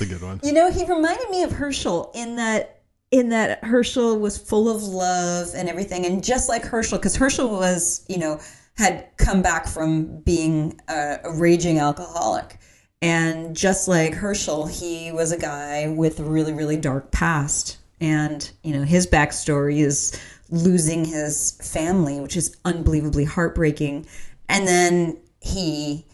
a good one. You know, he reminded me of Hershel in that in that Hershel was full of love and everything, and just like Hershel, because Hershel was, you know, had come back from being a, a raging alcoholic, and just like Hershel, he was a guy with a really, really dark past, and you know, his backstory is losing his family, which is unbelievably heartbreaking, and then he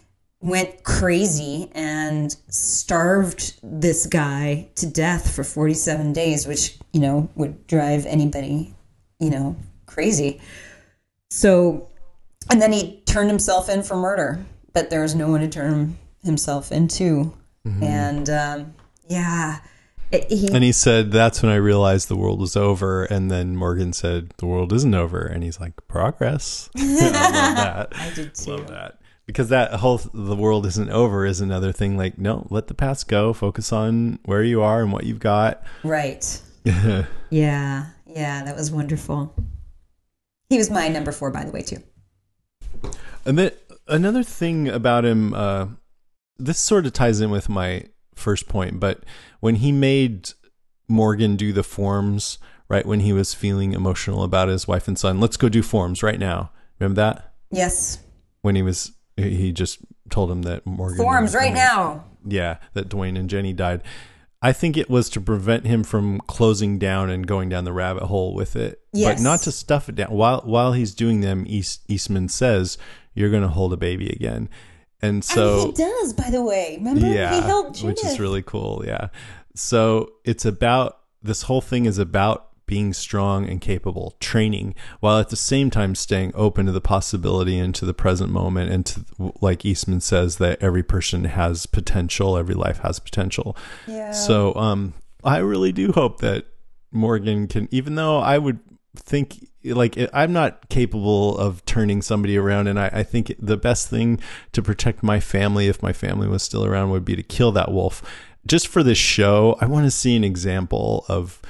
went crazy and starved this guy to death for 47 days, which, you know, would drive anybody, you know, crazy. So, and then he turned himself in for murder, but there was no one to turn himself into. And, um, yeah. It, he, And he said, "That's when I realized the world was over." And then Morgan said, "The world isn't over." And he's like, "Progress." I love that. I did too. Love that because that whole "the world isn't over" is another thing. Like, no, let the past go. Focus on where you are and what you've got. Right. Yeah. Yeah. That was wonderful. He was my number four, by the way, too. And then another thing about him, uh, this sort of ties in with my first point, but when he made Morgan do the forms right when he was feeling emotional about his wife and son. Let's go do forms right now. Remember that? Yes. When he was, he just told him that Morgan Forms right now. yeah, that Duane and Jenny died. I think it was to prevent him from closing down and going down the rabbit hole with it, Yes. but not to stuff it down. While while he's doing them, East, Eastman says, "You're going to hold a baby again," and so and he does, by the way. Remember? yeah, he held Judith. which is really cool. Yeah, so it's about this whole thing is about being strong and capable, training, while at the same time staying open to the possibility and to the present moment, and to like Eastman says that every person has potential, every life has potential. Yeah. So, um, I really do hope that Morgan can, even though I would think like I'm not capable of turning somebody around, and I, I think the best thing to protect my family, if my family was still around, would be to kill that wolf. Just for this show, I want to see an example of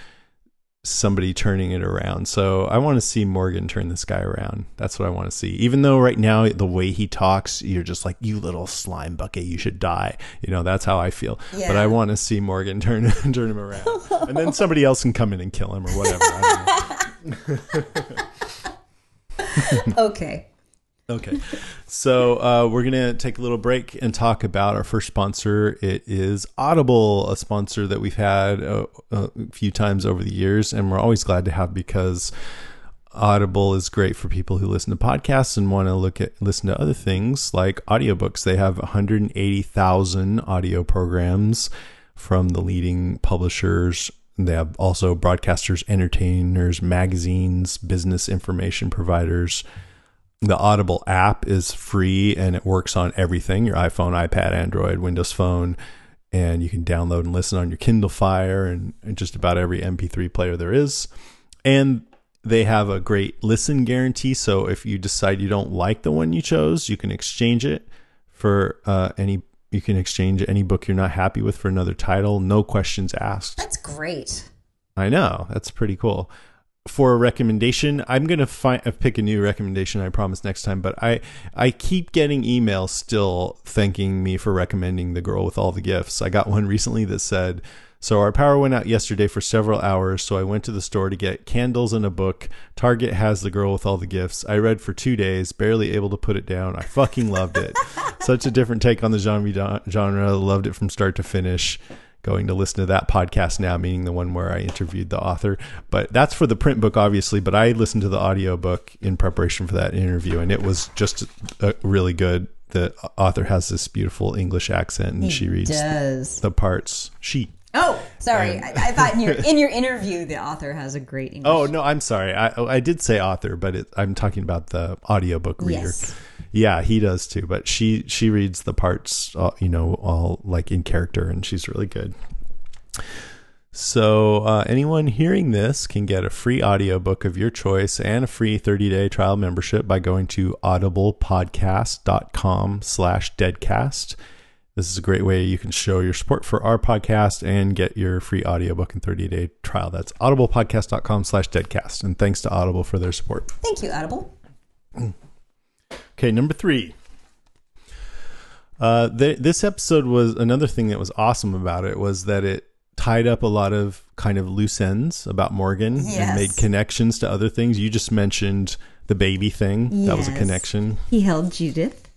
somebody turning it around. So I want to see Morgan turn this guy around. That's what I want to see. Even though right now the way he talks, you're just like, you little slime bucket, you should die. You know, that's how I feel. But I want to see Morgan turn turn him around. and then somebody else can come in and kill him or whatever. I don't know. okay. Okay. So uh, we're going to take a little break and talk about our first sponsor. It is Audible, a sponsor that we've had a, a few times over the years, and we're always glad to have because Audible is great for people who listen to podcasts and want to look at listen to other things like audiobooks. They have 180,000 audio programs from the leading publishers. They have also broadcasters, entertainers, magazines, business information providers. The Audible app is free and it works on everything your iPhone, iPad, Android, Windows Phone. And you can download and listen on your Kindle Fire and, and just about every MP3 player there is. And they have a great listen guarantee. So if you decide you don't like the one you chose, you can exchange it for uh, any. You can exchange any book you're not happy with for another title, no questions asked. That's great. I know that's pretty cool. For a recommendation, I'm gonna find uh, pick a new recommendation. I promise next time. But I I keep getting emails still thanking me for recommending the girl with all the gifts. I got one recently that said, "So our power went out yesterday for several hours. So I went to the store to get candles and a book. Target has the girl with all the gifts. I read for two days, barely able to put it down. I fucking loved it. Such a different take on the genre. Genre loved it from start to finish." Going to listen to that podcast now, meaning the one where I interviewed the author. But that's for the print book, obviously. But I listened to the audiobook in preparation for that interview, and it was just uh, really good. The author has this beautiful English accent, and she reads Does. the parts. She. Oh, sorry. I, I thought in your in your interview the author has a great English. Oh no, I'm sorry. I I did say author, but it, I'm talking about the audiobook reader. Yes. Yeah, he does too. But she she reads the parts, uh, you know, all like in character, and she's really good. So uh, anyone hearing this can get a free audiobook of your choice and a free 30-day trial membership by going to audiblepodcast.com slash deadcast. This is a great way you can show your support for our podcast and get your free audiobook and 30-day trial. That's audiblepodcast.com slash deadcast. And thanks to Audible for their support. Thank you, Audible. Okay, number three. Uh, th- this episode was another thing that was awesome about it was that it tied up a lot of kind of loose ends about Morgan and made connections to other things. You just mentioned the baby thing. That was a connection. He held Judith.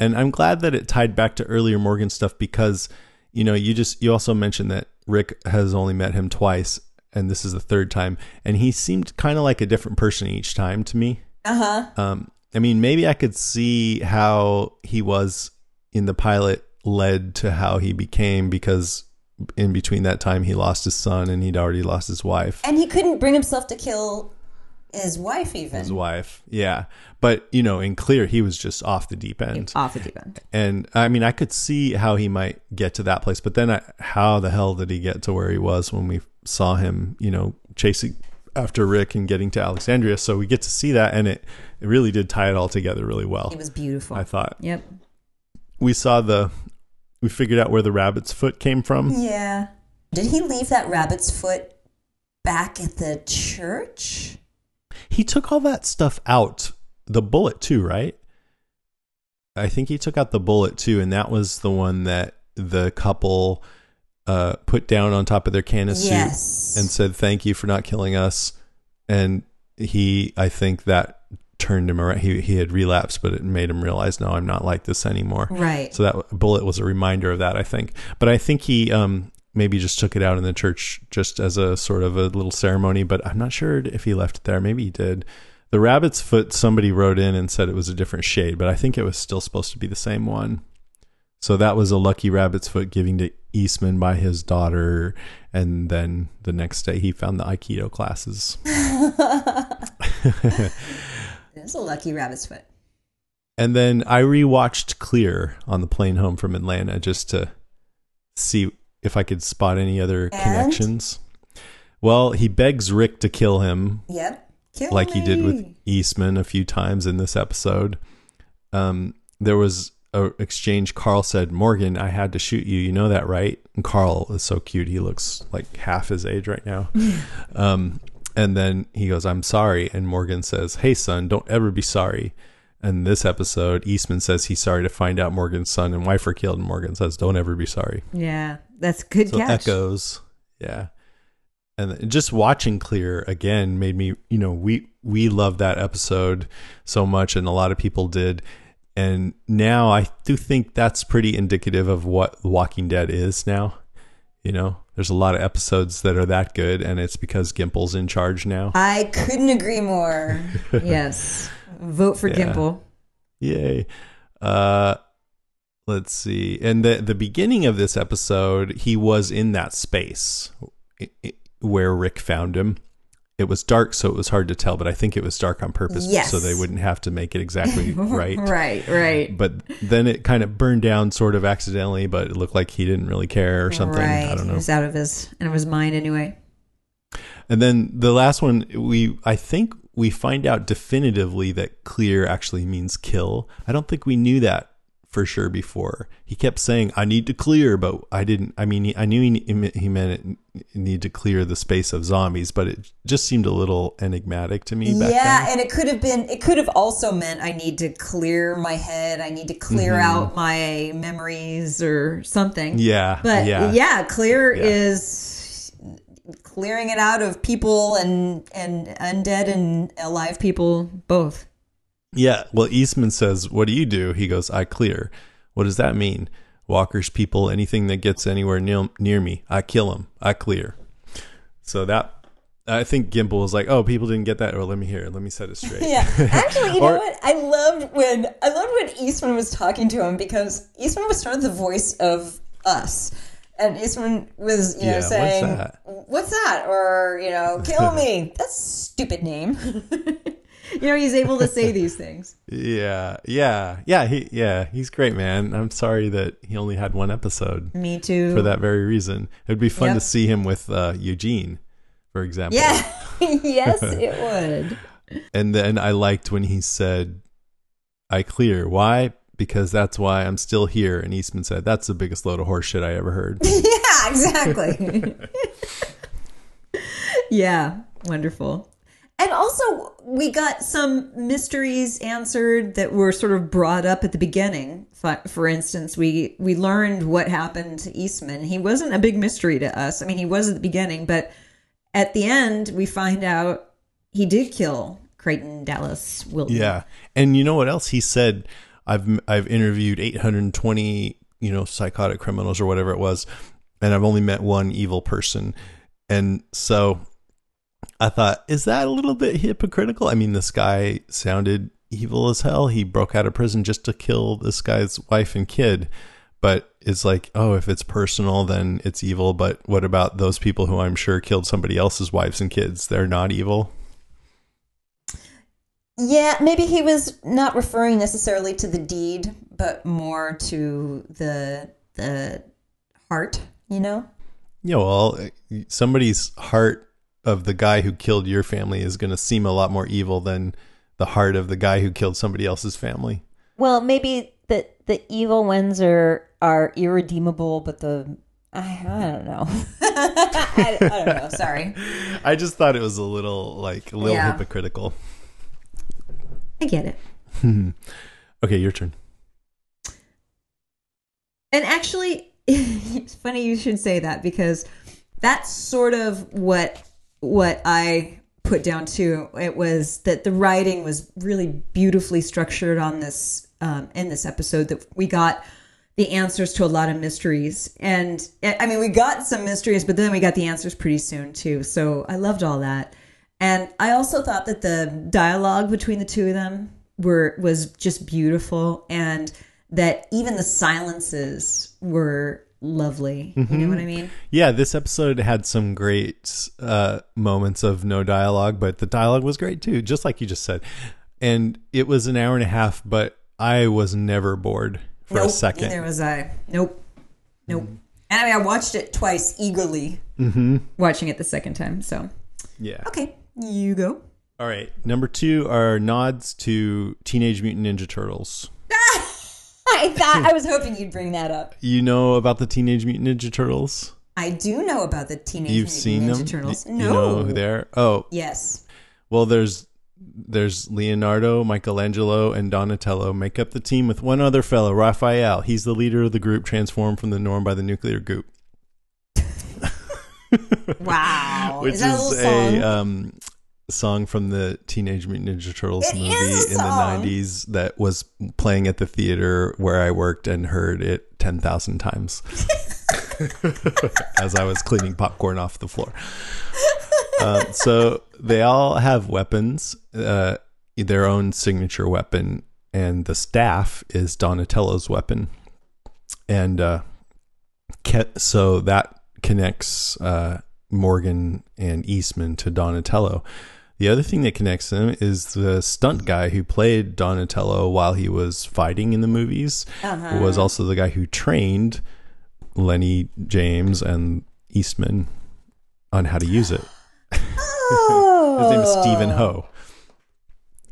And I'm glad that it tied back to earlier Morgan stuff because, you know, you just, you also mentioned that Rick has only met him twice and this is the third time. And he seemed kind of like a different person each time to me. Uh huh. Um, I mean, maybe I could see how he was in the pilot led to how he became because in between that time he lost his son and he'd already lost his wife. And he couldn't bring himself to kill his wife, even. His wife, yeah. But you know, in clear, he was just off the deep end. Off the deep end. And I mean, I could see how he might get to that place, but then I, how the hell did he get to where he was when we saw him, you know, chasing after Rick and getting to Alexandria? So we get to see that, and it, it really did tie it all together really well. It was beautiful. I thought Yep. we saw the, we figured out where the rabbit's foot came from. Yeah. Did he leave that rabbit's foot back at the church? He took all that stuff out, the bullet too, right? I think he took out the bullet too, and that was the one that the couple uh, put down on top of their canisters Yes. and said thank you for not killing us. And he, I think that turned him around. He he had relapsed, but it made him realize, no, I'm not like this anymore. Right. So that bullet was a reminder of that, I think. But I think he um, maybe just took it out in the church just as a sort of a little ceremony. But I'm not sure if he left it there. Maybe he did. The rabbit's foot, somebody wrote in and said it was a different shade, but I think it was still supposed to be the same one. So that was a lucky rabbit's foot giving to Eastman by his daughter, and then the next day he found the Aikido classes. It's a lucky rabbit's foot. And then I rewatched Clear on the plane home from Atlanta just to see if I could spot any other connections. Well, he begs Rick to kill him Yep. Kill like he did with. Eastman a few times in this episode. Um, there was a exchange. Carl said, "Morgan, I had to shoot you. You know that, right?" And Carl is so cute. He looks like half his age right now. um, and then he goes, "I'm sorry." And Morgan says, "Hey, son, don't ever be sorry." And this episode, Eastman says he's sorry to find out Morgan's son and wife are killed, and Morgan says, "Don't ever be sorry." Yeah, that's good So catch. echoes, yeah. And just watching Clear again made me, you know, we we love that episode so much, and a lot of people did. And now I do think that's pretty indicative of what Walking Dead is now. You know, there's a lot of episodes that are that good, and it's because Gimple's in charge now. I couldn't agree more. yes. Vote for Yeah. Gimple. Yay. Uh let's see. And the the beginning of this episode, he was in that space where Rick found him. It was dark, so it was hard to tell, but I think it was dark on purpose Yes. so they wouldn't have to make it exactly right. Right, right. But then it kind of burned down sort of accidentally, but it looked like he didn't really care or something. Right. I don't know. It was out of his and it was mine anyway. And then the last one, we I think we find out definitively that clear actually means kill. I don't think we knew that for sure before. He kept saying, "I need to clear," but I didn't. I mean, I knew he, he meant it need to clear the space of zombies, but it just seemed a little enigmatic to me. Back yeah, then. and it could have been it could have also meant I need to clear my head, I need to clear Mm-hmm. out my memories or something. yeah, But yeah, yeah, clear Yeah. is clearing it out of people and and undead and alive people both. Yeah. Well, Eastman says, "What do you do?" He goes, "I clear." What does that mean? Walkers, people, anything that gets anywhere near, near me, I kill them. I clear. So that I think Gimple was like, "Oh, people didn't get that." Or let me hear. it. Let me set it straight. Yeah, actually, you Or- know what? I loved when I loved when Eastman was talking to him because Eastman was sort of the voice of us, and Eastman was you know Yeah, what's saying, that? "What's that?" or you know, "Kill me." That's a stupid name. you know, he's able to say these things. yeah, yeah, yeah. He, yeah, he's great, man. I'm sorry that he only had one episode Me too. for that very reason. It'd be fun Yep. to see him with uh, Eugene, for example. Yeah. yes, it would. And then I liked when he said, I clear. Why? Because that's why I'm still here. And Eastman said, That's the biggest load of horse shit I ever heard. yeah, exactly. yeah, wonderful. And also, we got some mysteries answered that were sort of brought up at the beginning. For, instance, we we learned what happened to Eastman. He wasn't a big mystery to us. I mean, he was at the beginning, but at the end, we find out he did kill Crighton Dallas Wilton. yeah. And you know what else? He said, I've, I've interviewed 820, you know, psychotic criminals or whatever it was, and I've only met one evil person. And so I thought, is that a little bit hypocritical? I mean, this guy sounded evil as hell. He broke out of prison just to kill this guy's wife and kid. But it's like, oh, if it's personal, then it's evil. But what about those people who I'm sure killed somebody else's wives and kids? They're not evil. Yeah, maybe he was not referring necessarily to the deed, but more to the the heart, you know? Yeah, well, somebody's heart of the guy who killed your family is going to seem a lot more evil than the heart of the guy who killed somebody else's family. Well, maybe the the evil ones are are irredeemable, but the I, I don't know. I, I don't know. Sorry. I just thought it was a little like a little Yeah. hypocritical. I get it. Okay, your turn. And actually, it's funny you should say that because that's sort of what what I put down too. It was that the writing was really beautifully structured on this um, in this episode that we got the answers to a lot of mysteries and I mean we got some mysteries but then we got the answers pretty soon too. So I loved all that. And I also thought that the dialogue between the two of them were was just beautiful and that even the silences were lovely. You know what I mean? Yeah, this episode had some great uh, moments of no dialogue, but the dialogue was great too, just like you just said. And it was an hour and a half, but I was never bored for nope, a second. Neither was I. Nope. Nope. And I mean, I watched it twice eagerly, Mm-hmm. watching it the second time. So, Yeah. okay, you go. All right. Number two are nods to Teenage Mutant Ninja Turtles. I thought I was hoping you'd bring that up. You know about the Teenage Mutant Ninja Turtles? I do know about the Teenage You've Mutant seen Ninja them? Turtles. No. You know who they are? Oh, Yes. well, there's there's Leonardo, Michelangelo, and Donatello make up the team with one other fellow, Raphael. He's the leader of the group transformed from the norm by the nuclear goop. Wow. which is is, that a a um, song from the Teenage Mutant Ninja Turtles It movie in the 90s that was playing at the theater where I worked and heard it 10,000 times as I was cleaning popcorn off the floor. Um, so they all have weapons, uh, their own signature weapon, and the staff is Donatello's weapon. And uh, so that connects uh, Morgan and Eastman to Donatello. The other thing that connects them is the stunt guy who played Donatello while he was fighting in the movies was also the guy who trained Lennie James and Eastman on how to use it. His name is Stephen Ho.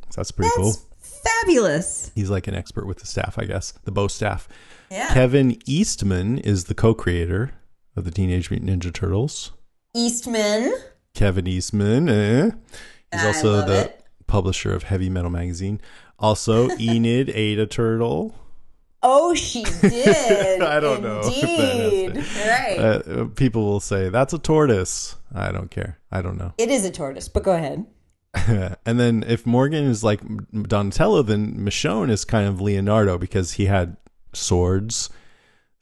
So that's pretty cool. Fabulous. He's like an expert with the staff, I guess, the bow staff. Yeah. Kevin Eastman is the co-creator of the Teenage Mutant Ninja Turtles. Eastman. Kevin Eastman. Eh? He's also the it. publisher of Heavy Metal Magazine. Also, Enid Ada Turtle. Oh, she did. I don't know if that has Indeed. Right. Uh, people will say that's a tortoise. I don't care. I don't know. it is a tortoise, but go ahead. and then if Morgan is like Donatello, then Michonne is kind of Leonardo because he had swords.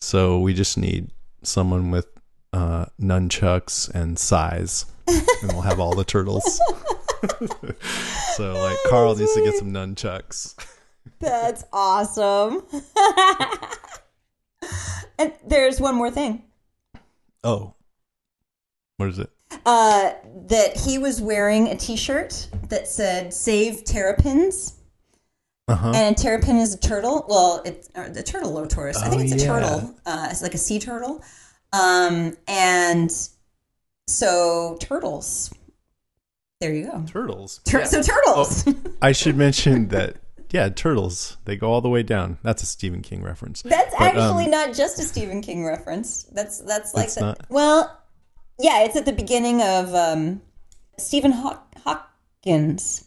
So we just need someone with uh, nunchucks and sais, and we'll have all the turtles. so like Carl needs to get some nunchucks. That's awesome. and there's one more thing. Oh, what is it? Uh, that he was wearing a T-shirt that said "Save Terrapins," Uh huh. and a terrapin is a turtle. Well, it's uh, the turtle or Taurus. I think Oh, it's a yeah. turtle. Uh, it's like a sea turtle. Um, and so turtles. There you go. Turtles. Tur- So turtles. I should mention that. Yeah, turtles. They go all the way down. That's a Stephen King reference. That's But, actually um, not just a Stephen King reference. That's that's like the, not? well, yeah, it's at the beginning of um, Stephen Haw- Hawkins.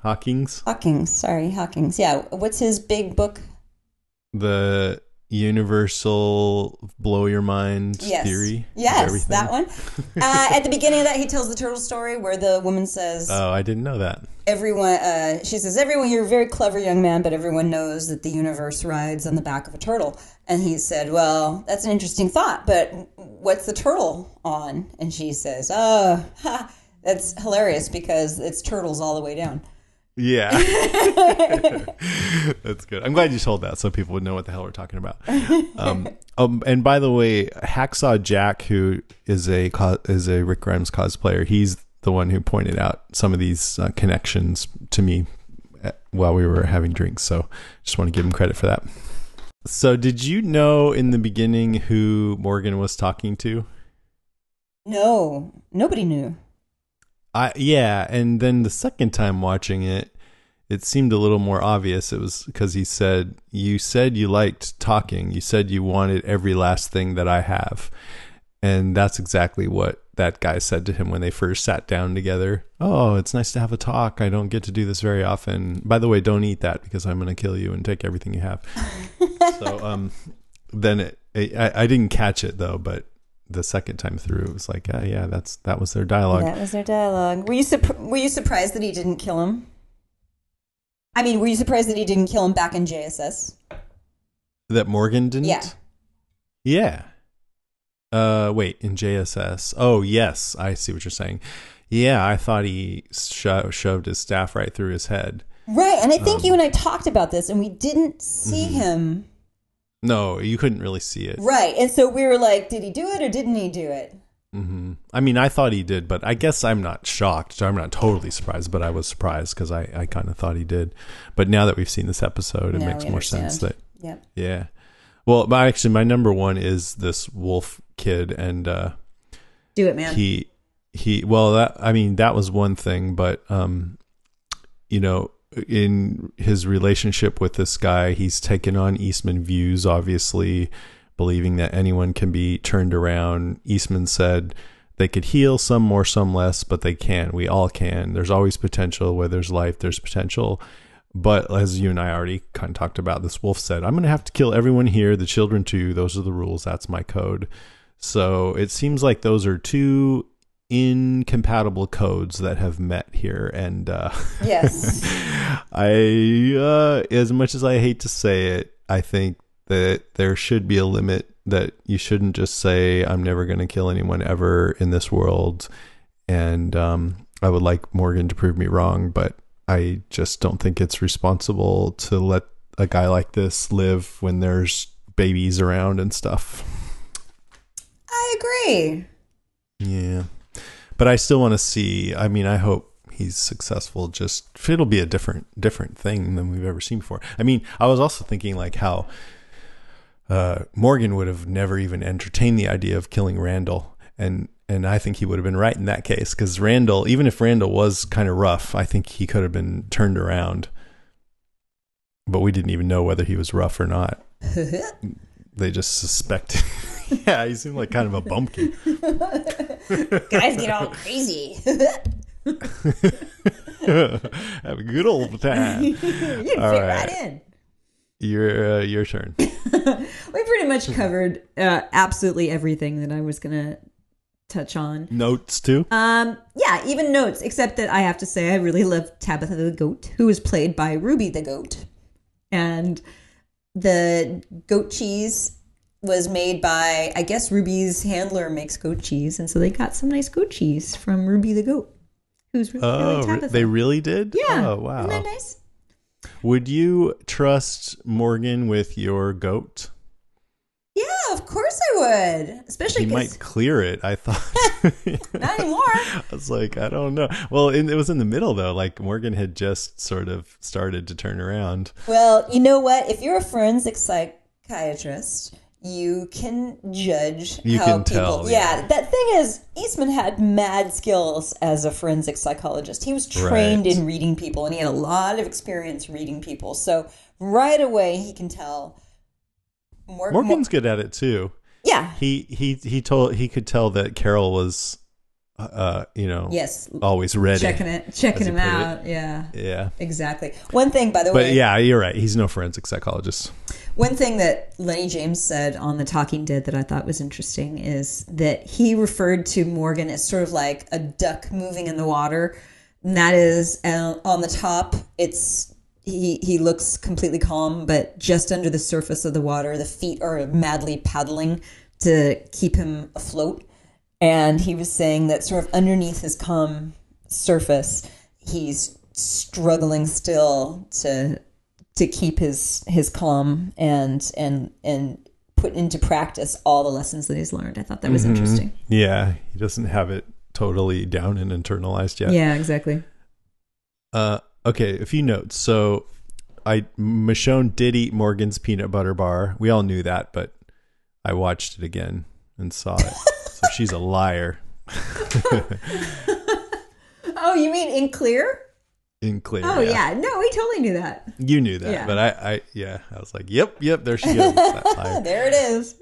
Hawking's Hawkins, sorry, Hawkins. Yeah, what's his big book? the universal blow your mind Yes, theory. Yes, that one. uh, at the beginning of that, he tells the turtle story where the woman says, Oh, I didn't know that. "Everyone," uh, she says, "Everyone, you're a very clever young man, but everyone knows that the universe rides on the back of a turtle." And he said, "Well, that's an interesting thought, but what's the turtle on?" And she says, "Oh, ha, that's hilarious because it's turtles all the way down." Yeah. That's good. I'm glad you told that so people would know what the hell we're talking about. Um, um, and by the way, Hacksaw Jack, who is a is a Rick Grimes cosplayer, he's the one who pointed out some of these uh, connections to me uh, while we were having drinks. So just want to give him credit for that. So did you know in the beginning who Morgan was talking to? No, nobody knew. I yeah, and then the second time watching it, it seemed a little more obvious. It was because he said, "You said you liked talking. You said you wanted every last thing that I have," and that's exactly what that guy said to him when they first sat down together. Oh, it's nice to have a talk. I don't get to do this very often. By the way, don't eat that because I'm going to kill you and take everything you have. so, um, then it I, I, I didn't catch it though, but the second time through, it was like, yeah, yeah, that's that was their dialogue. That was their dialogue. Were you surp- were you surprised that he didn't kill him? I mean, were you surprised that he didn't kill him back in JSS? That Morgan didn't. Yeah. Yeah. Uh, wait, in JSS. Oh, yes, I see what you're saying. Yeah, I thought he sho- shoved his staff right through his head. Right, and I think Um, you and I talked about this, and we didn't see Mm-hmm. him. No, you couldn't really see it. Right, and so we were like, did he do it or didn't he do it? hmm I mean, I thought he did, but I guess I'm not shocked. I'm not totally surprised, but I was surprised because I, I kind of thought he did. But now that we've seen this episode, it Now makes more sense that Yep. Yeah. Well, but actually, my number one is this wolf kid, and uh, Do it, man. he he. Well, that I mean, that was one thing, but um, you know, in his relationship with this guy, he's taken on Eastman views, obviously, believing that anyone can be turned around. Eastman said. They could heal some more, some less, but they can. We all can. There's always potential. Where there's life, there's potential. But as you and I already kind of talked about, this wolf said, I'm going to have to kill everyone here, the children too. Those are the rules. That's my code. So it seems like those are two incompatible codes that have met here. And uh, yes. I, uh, as much as I hate to say it, I think that there should be a limit that you shouldn't just say, I'm never going to kill anyone ever in this world. And um, I would like Morgan to prove me wrong, but I just don't think it's responsible to let a guy like this live when there's babies around and stuff. I agree. Yeah. But I still want to see, I mean, I hope he's successful just it'll be a different different thing than we've ever seen before. I mean, I was also thinking like how uh, Morgan would have never even entertained the idea of killing Randall and and I think he would have been right in that case cuz Randall even if Randall was kind of rough, I think he could have been turned around. But we didn't even know whether he was rough or not. They just suspect. yeah, he seemed like kind of a bumpkin. Guys get all crazy. Have a good old time. you can fit right. right. in. Your uh, your turn. We pretty much covered uh, absolutely everything that I was gonna touch on. Notes too. Um, yeah, even notes, except that I have to say I really love Tabitha the goat, who was played by Ruby the goat, and the goat cheese was made by I guess Ruby's handler makes goat cheese, and so they got some nice goat cheese from Ruby the goat, who's really, Oh, really they really did. yeah, Oh wow. isn't that nice? Would you trust Morgan with your goat? Yeah, of course I would, especially He 'cause- might clear it. I thought. not anymore. I was like, I don't know. Well, it was in the middle though. Like Morgan had just sort of started to turn around. Well, you know what? If you're a forensic psychiatrist, you can judge You how can people. tell, yeah. yeah. that thing is, Eastman had mad skills as a forensic psychologist. He was trained Right. in reading people, and he had a lot of experience reading people. So right away, he can tell. Mor- Morgan's good at it too. yeah. He he he told he could tell that Carol was, uh, uh you know, Yes. always ready. Checking it, checking him put it. out. Yeah. Yeah. Exactly. One thing, by the But way, yeah, you're right. He's no forensic psychologist. One thing that Lennie James said on The Talking Dead that I thought was interesting is that he referred to Morgan as sort of like a duck moving in the water. And that is uh, on the top, it's he he looks completely calm, but just under the surface of the water, the feet are madly paddling to keep him afloat. And he was saying that sort of underneath his calm surface, he's struggling still to to keep his his calm and and and put into practice all the lessons that he's learned. I thought that was interesting. Yeah, he doesn't have it totally down and internalized yet. Yeah, exactly. Uh, okay, a few notes. So, I Michonne did eat Morgan's peanut butter bar. We all knew that, but I watched it again and saw it. so she's a liar Oh, you mean in clear? in clear. Oh yeah. No, we totally knew that. you knew that, Yeah. but I, I, yeah, I was like, yep, yep, there she goes. There it is.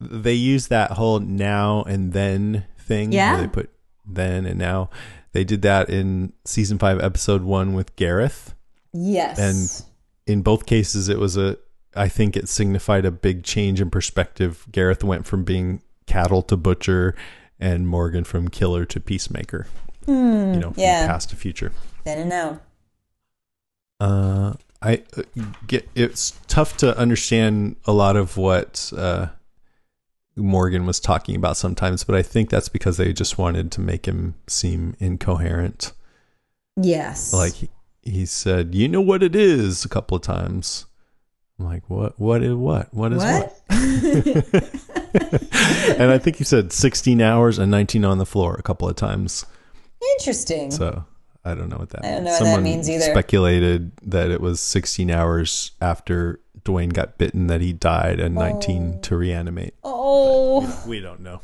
they use that whole now and then thing. Yeah. Where they put then and now. They did that in season five, episode one with Gareth. Yes. And in both cases, it was a I think it signified a big change in perspective. Gareth went from being cattle to butcher, and Morgan from killer to peacemaker. you know, from yeah. past to future. Then and now. Uh, I uh, get it's tough to understand a lot of what uh, Morgan was talking about sometimes, but I think that's because they just wanted to make him seem incoherent. Yes. Like he, he said, "You know what it is," a couple of times. I'm like, "What? What is what? What is what?" what? and I think he said 16 hours and 19 on the floor a couple of times. Interesting. So I don't know what that I don't means. know what that means either. speculated that it was 16 hours after Duane got bitten that he died and 19 to reanimate. oh. We don't know.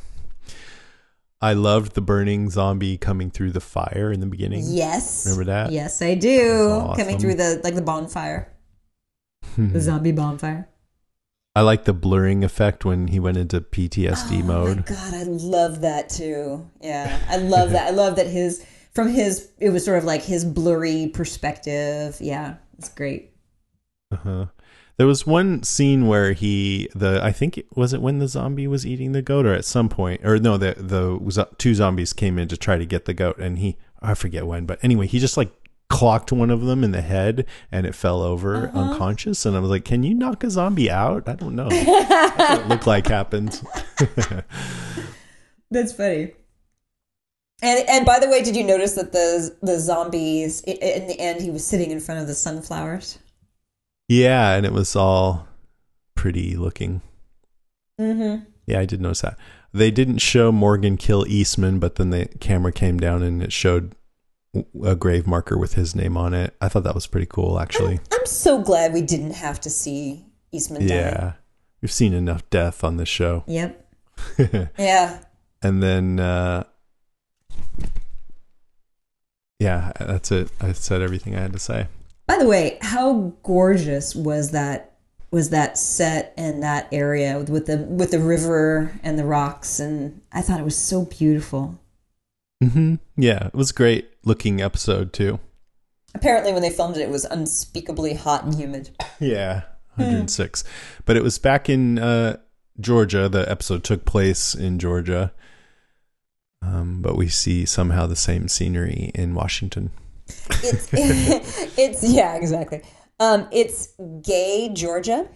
I loved the burning zombie coming through the fire in the beginning. Yes. Remember that? Yes, I do. That's Coming through the like the bonfire. the zombie bonfire. I like the blurring effect when he went into PTSD Oh mode. my god, I love that too. Yeah, I love that. I love that his from his it was sort of like his blurry perspective. Yeah, it's great. Uh-huh. There was one scene where he the I think it, was it when the zombie was eating the goat or at some point or no the the two zombies came in to try to get the goat and he I forget when but anyway he just like clocked one of them in the head and it fell over Uh-huh. unconscious and I was like can you knock a zombie out I don't know That's what it looked like happened That's funny. And and by the way, did you notice that the the zombies in the end he was sitting in front of the sunflowers? Yeah and it was all pretty looking Mm-hmm. Yeah, I did notice that. They didn't show Morgan kill Eastman, but then the camera came down and it showed a grave marker with his name on it. I thought that was pretty cool, actually. I'm so glad we didn't have to see Eastman die. Yeah. We've seen enough death on this show. Yep. Yeah. And then, uh, yeah, that's it. I said everything I had to say. By the way, how gorgeous was that was that set and that area with the with the river and the rocks and I thought it was so beautiful. hmm Yeah, it was a great looking episode, too. Apparently when they filmed it it was unspeakably hot and humid. Yeah, 106. But it was back in uh, Georgia. The episode took place in Georgia. Um, but we see somehow the same scenery in Washington. It's it's yeah, exactly. Um it's Gay, Georgia.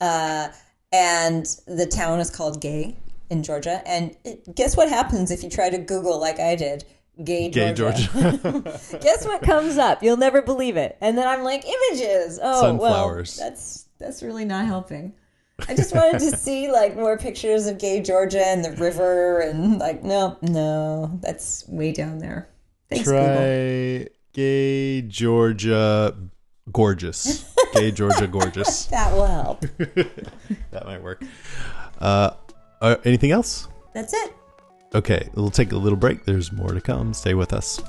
Uh and the town is called Gay in Georgia and it, guess what happens if you try to google like I did? Gay Gay Georgia. Georgia. Guess what comes up? You'll never believe it. And then I'm like, images. Oh, Sunflowers. well, that's that's really not helping. I just wanted to see like more pictures of gay Georgia and the river, and like, no, no, that's way down there. Thanks, Google. Try gay Georgia gorgeous. Gay Georgia gorgeous. That will help. That might work. Uh, uh, anything else? That's it. Okay, we'll take a little break. There's more to come. Stay with us.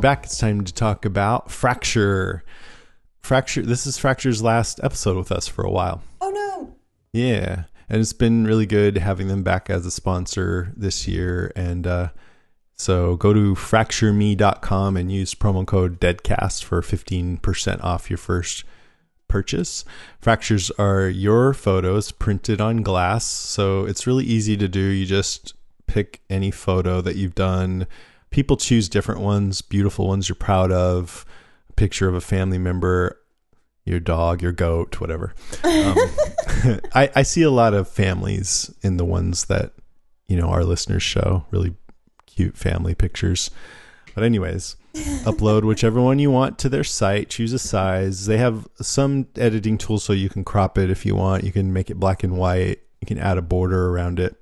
Back. It's time to talk about Fracture. Fracture. This is Fracture's last episode with us for a while. Oh no. Yeah, and it's been really good having them back as a sponsor this year. And uh, so go to fractureme.com and use promo code DEADCAST for 15% off your first purchase. Fractures are your photos printed on glass. So it's really easy to do. You just pick any photo that you've done. People choose different ones, beautiful ones you're proud of, a picture of a family member, your dog, your goat, whatever. Um, I, I see a lot of families in the ones that, you know, our listeners show really cute family pictures. But, anyways, upload whichever one you want to their site, choose a size. They have some editing tools so you can crop it if you want. You can make it black and white, you can add a border around it.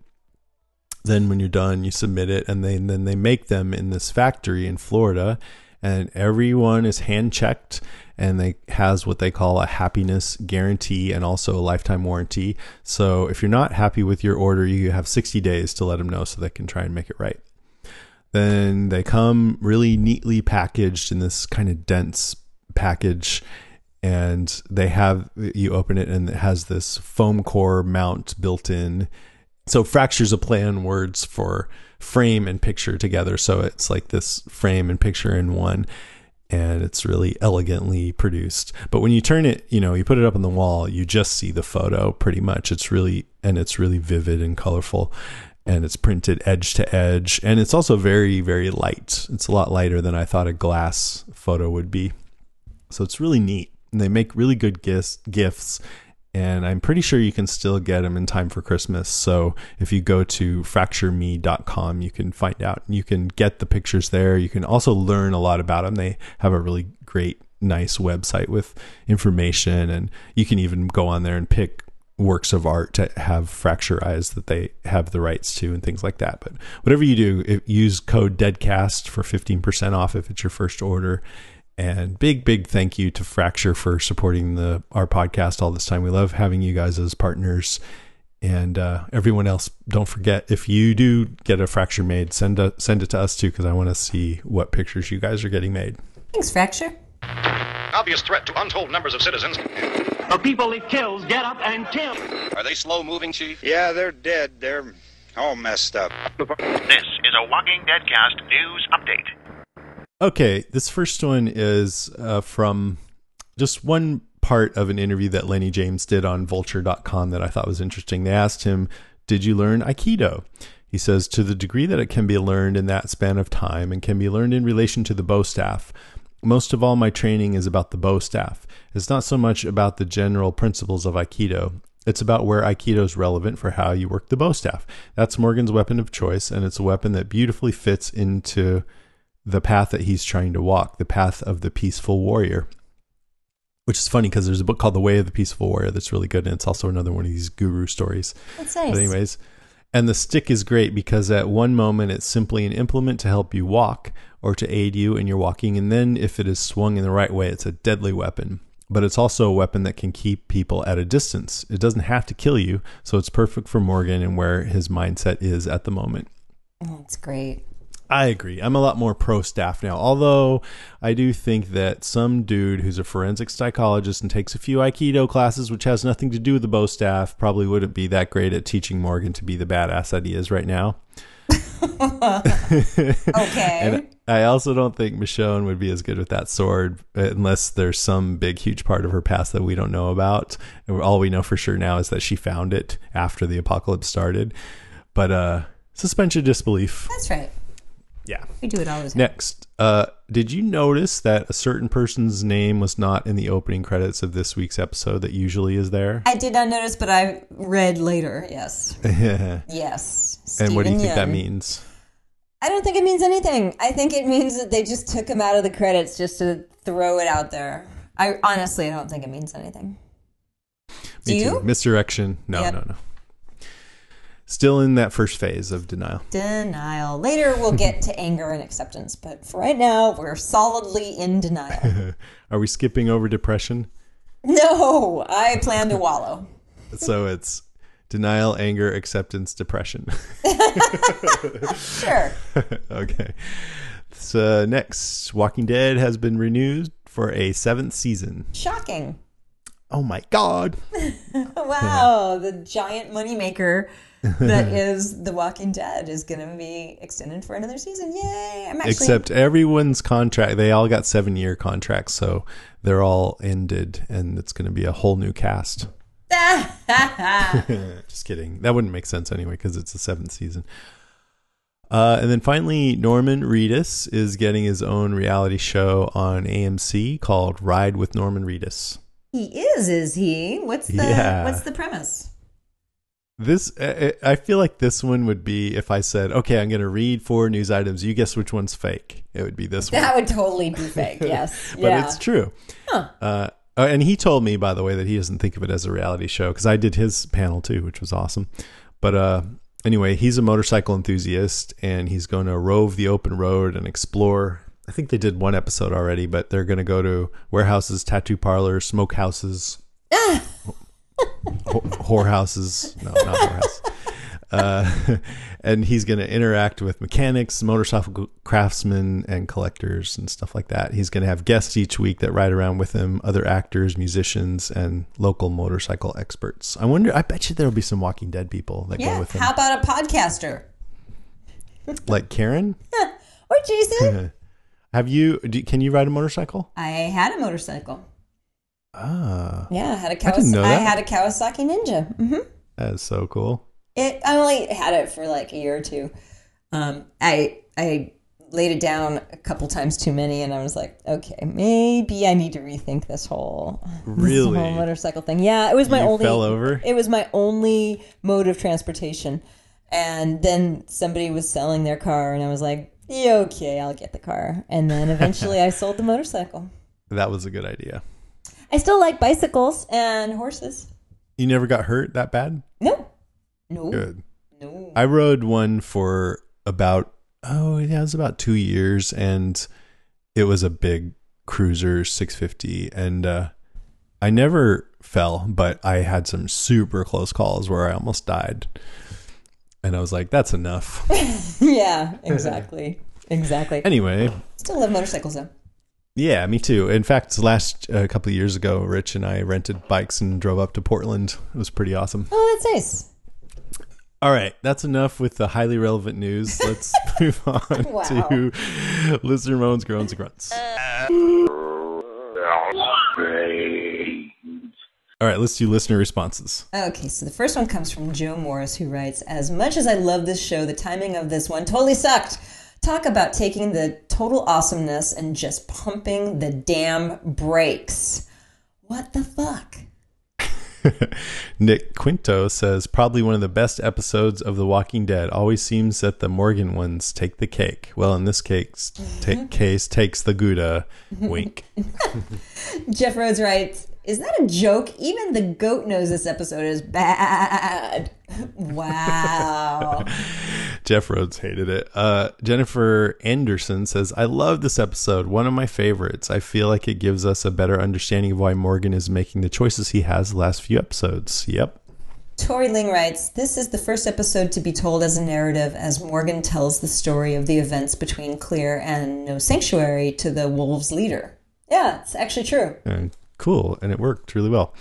Then when you're done, you submit it, and then then they make them in this factory in Florida, and everyone is hand checked, and they has what they call a happiness guarantee and also a lifetime warranty. So if you're not happy with your order, you have 60 days to let them know so they can try and make it right. Then they come really neatly packaged in this kind of dense package and they have you open it and it has this foam core mount built in so fractures a play on words for frame and picture together. So it's like this frame and picture in one and it's really elegantly produced. But when you turn it you know you put it up on the wall you just see the photo pretty much. It's really and it's really vivid and colorful and it's printed edge to edge. And it's also very very light. It's a lot lighter than i thought a glass photo would be. So it's really neat. And they make really good gifts gifts and i'm pretty sure you can still get them in time for christmas. So if you go to fractureme.com you can find out. You can get the pictures there. You can also learn a lot about them they have a really great nice website with information and you can even go on there and pick works of art to have fracture eyes that they have the rights to and things like that. But whatever you do use code deadcast for 15% off if it's your first order and big big thank you to fracture for supporting the our podcast all this time we love having you guys as partners and uh, everyone else don't forget if you do get a fracture made send a, send it to us too because i want to see what pictures you guys are getting made Thanks, Fracture. Obvious threat to untold numbers of citizens. The people it kills get up and kill. Are they slow moving, Chief? Yeah, they're dead. They're all messed up. This is a Walking Dead Cast news update. Okay, this first one is uh, from just one part of an interview that Lennie James did on vulture.com that I thought was interesting. They asked him, Did you learn Aikido? He says, To the degree that it can be learned in that span of time and can be learned in relation to the bow staff, most of all, my training is about the bow staff. It's not so much about the general principles of Aikido. It's about where Aikido is relevant for how you work the bow staff. That's Morgan's weapon of choice, and it's a weapon that beautifully fits into the path that he's trying to walk, the path of the peaceful warrior. Which is funny because there's a book called The Way of the Peaceful Warrior that's really good, and it's also another one of these guru stories. That's nice. But anyways, and the stick is great because at one moment it's simply an implement to help you walk or to aid you in your walking, and then if it is swung in the right way, it's a deadly weapon. But it's also a weapon that can keep people at a distance. It doesn't have to kill you, so it's perfect for Morgan and where his mindset is at the moment. That's great. I agree. I'm a lot more pro staff now. Although I do think that some dude who's a forensic psychologist and takes a few Aikido classes, which has nothing to do with the bow staff, probably wouldn't be that great at teaching Morgan to be the badass that he is right now. Okay. And I also don't think Michonne would be as good with that sword unless there's some big, huge part of her past that we don't know about. And all we know for sure now is that she found it after the apocalypse started. But uh suspension of disbelief. That's right. Yeah. We do it all the time. Next, uh, did you notice that a certain person's name was not in the opening credits of this week's episode that usually is there? I did not notice, but I read later. Yes. Yes. And what do you Stephen think that means? I don't think it means anything. I think it means that they just took him out of the credits just to throw it out there. I honestly, I don't think it means anything. Do Me you? too. Misdirection. No, Yep. no, no. Still in that first phase of denial. Denial. Later, we'll get to anger and acceptance, but for right now, we're solidly in denial. Are we skipping over depression? no, I plan to wallow. so it's denial, anger, acceptance, depression. Sure. okay. So next, Walking Dead has been renewed for a seventh season. Shocking. Oh my god. Wow, the giant moneymaker that is The Walking Dead is going to be extended for another season. Yay! I'm actually Except everyone's contract, they all got seven year contracts, so they're all ended, and it's going to be a whole new cast. Just kidding. That wouldn't make sense anyway because it's the seventh season. Uh, and then finally, Norman Reedus is getting his own reality show on AMC called Ride with Norman Reedus. he is, is he? What's the Yeah. what's the premise? This I I feel like this one would be if I said, "Okay, I'm going to read four news items. You guess which one's fake." It would be this one. That would totally be fake. Yes. but yeah. it's true. Uh, oh, and he told me, by the way, that he doesn't think of it as a reality show because I did his panel too, which was awesome. But uh, anyway, he's a motorcycle enthusiast and he's going to rove the open road and explore. I think they did one episode already, but they're going to go to warehouses, tattoo parlors, smoke houses, wh- whorehouses. No, not whorehouse. Uh, and he's going to interact with mechanics, motorcycle craftsmen, and collectors and stuff like that. He's going to have guests each week that ride around with him, other actors, musicians, and local motorcycle experts. I wonder. I bet you there will be some Walking Dead people that go with him, How about a podcaster? like Karen. Or Jason? Have you? Do, can you ride a motorcycle? I had a motorcycle. Ah, Yeah, I had a I didn't know I had a Kawasaki Ninja. hmm that is so cool. It I only had it for like a year or two. Um, I I laid it down a couple times too many, and I was like, okay, maybe I need to rethink this whole this Really? whole motorcycle thing. Yeah, it was my You only fell over? It was my only mode of transportation, and then somebody was selling their car, and I was like, yeah, okay, I'll get the car, and then eventually I sold the motorcycle. That was a good idea. I still like bicycles and horses. You never got hurt that bad? No, no, Good. no. I rode one for about oh yeah, it was about two years, and it was a big cruiser 650, and uh, I never fell, but I had some super close calls where I almost died, and I was like, that's enough. yeah, exactly, exactly. anyway, Still love motorcycles though. Yeah, me too. In fact, last a couple of years ago, Rich and I rented bikes and drove up to Portland. It was pretty awesome. Oh, that's nice. All right, that's enough with the highly relevant news. Let's move on Wow. to listener moans, groans, and grunts. All right, let's do listener responses. Okay, so the first one comes from Joe Morris, who writes As much as I love this show, the timing of this one totally sucked. Talk about taking the total awesomeness and just pumping the damn brakes. What the fuck? Nick Quinto says probably one of the best episodes of The Walking Dead. Always seems that the Morgan ones take the cake. Well, in this case, ta- mm-hmm. case takes the Gouda. Wink. Jeff Rhodes writes Is that a joke? Even the goat knows this episode is bad. wow. Jeff Rhodes hated it. Uh, Jennifer Anderson says, I love this episode. One of my favorites. I feel like it gives us a better understanding of why Morgan is making the choices he has the last few episodes. Yep. Tori Ling writes, This is the first episode to be told as a narrative as Morgan tells the story of the events between Clear and No Sanctuary to the Wolves' leader. Yeah, it's actually true. And cool. And it worked really well.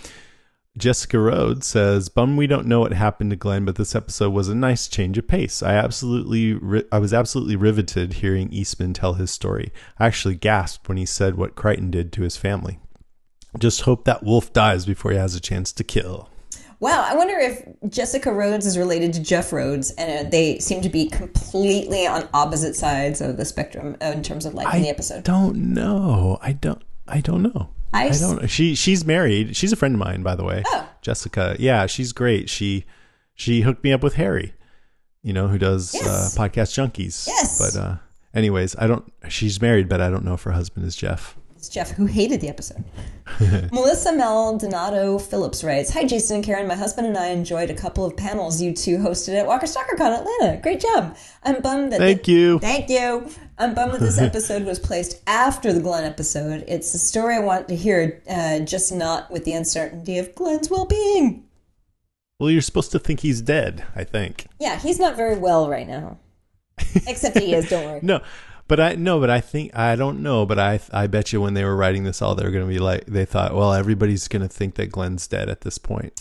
Jessica Rhodes says, "Bum, we don't know what happened to Glenn, but this episode was a nice change of pace. I absolutely, ri- I was absolutely riveted hearing Eastman tell his story. I actually gasped when he said what Crighton did to his family. Just hope that wolf dies before he has a chance to kill." Wow, I wonder if Jessica Rhodes is related to Jeff Rhodes, and uh, they seem to be completely on opposite sides of the spectrum uh, in terms of liking the episode. I don't know. I don't. I don't know. I I don't. She she's married. She's a friend of mine, by the way. Oh. Jessica. Yeah, she's great. She she hooked me up with Harry. You know who does Yes. uh, podcast junkies. Yes. But uh, anyways, I don't. She's married, but I don't know if her husband is Jeff. It's Jeff who hated the episode. Melissa Maldonado Phillips writes Hi, Jason and Karen. My husband and I enjoyed a couple of panels you two hosted at Walker StalkerCon Atlanta. Great job. I'm bummed that. Thank you. Thank you. I'm bummed that this episode was placed after the Glenn episode. It's a story I want to hear, uh, just not with the uncertainty of Glenn's well being. Well, you're supposed to think he's dead. I think. Yeah, he's not very well right now. Except he is, don't worry. No, but I no, but I think I don't know, but I I bet you when they were writing this all, they're going to be like they thought, well, everybody's going to think that Glenn's dead at this point.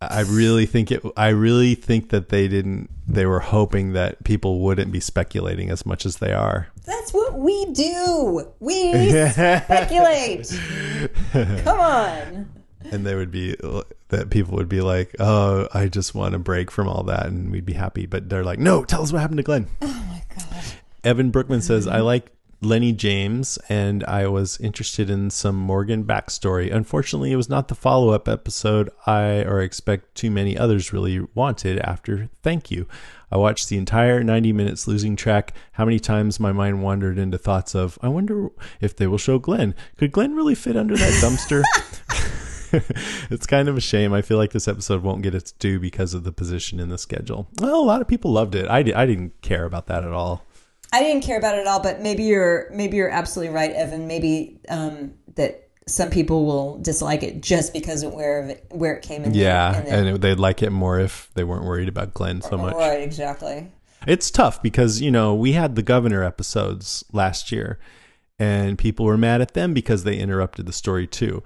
I really think it. I really think that they didn't. They were hoping that people wouldn't be speculating as much as they are. That's what we do. We speculate. Come on. and they would be that people would be like, "Oh, I just want a break from all that," and we'd be happy. But they're like, "No, tell us what happened to Glenn." Oh my god. Evan Brookman says, "I mm-hmm. like Lennie James, and I was interested in some Morgan backstory. Unfortunately, it was not the follow-up episode I or expect too many others really wanted. After Thank You." I watched the entire 90 minutes losing track how many times my mind wandered into thoughts of, I wonder if they will show Glenn. Could Glenn really fit under that dumpster? it's kind of a shame. I feel like this episode won't get its due because of the position in the schedule. Well, a lot of people loved it. I, di- I didn't care about that at all. I didn't care about it at all, but maybe you're maybe you're absolutely right, Evan. Maybe um, that some people will dislike it just because of where it, where it came in. Yeah, and it, they'd like it more if they weren't worried about Glenn so much. Right, exactly. It's tough because, you know, we had the governor episodes last year and people were mad at them because they interrupted the story too.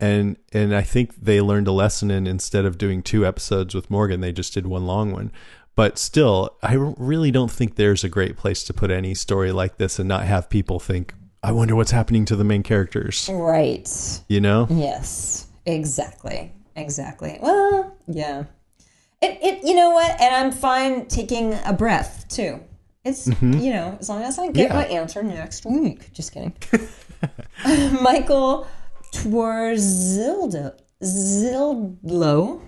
And and I think they learned a lesson and instead of doing two episodes with Morgan, they just did one long one. But still, I really don't think there's a great place to put any story like this and not have people think, I wonder what's happening to the main characters. Right. You know? Yes. Exactly. Exactly. Well, yeah. It, it you know what? And I'm fine taking a breath too. It's Mhm. you know, as long as I get Yeah. my answer next week. Just kidding. Michael Twarzildo Zildlo.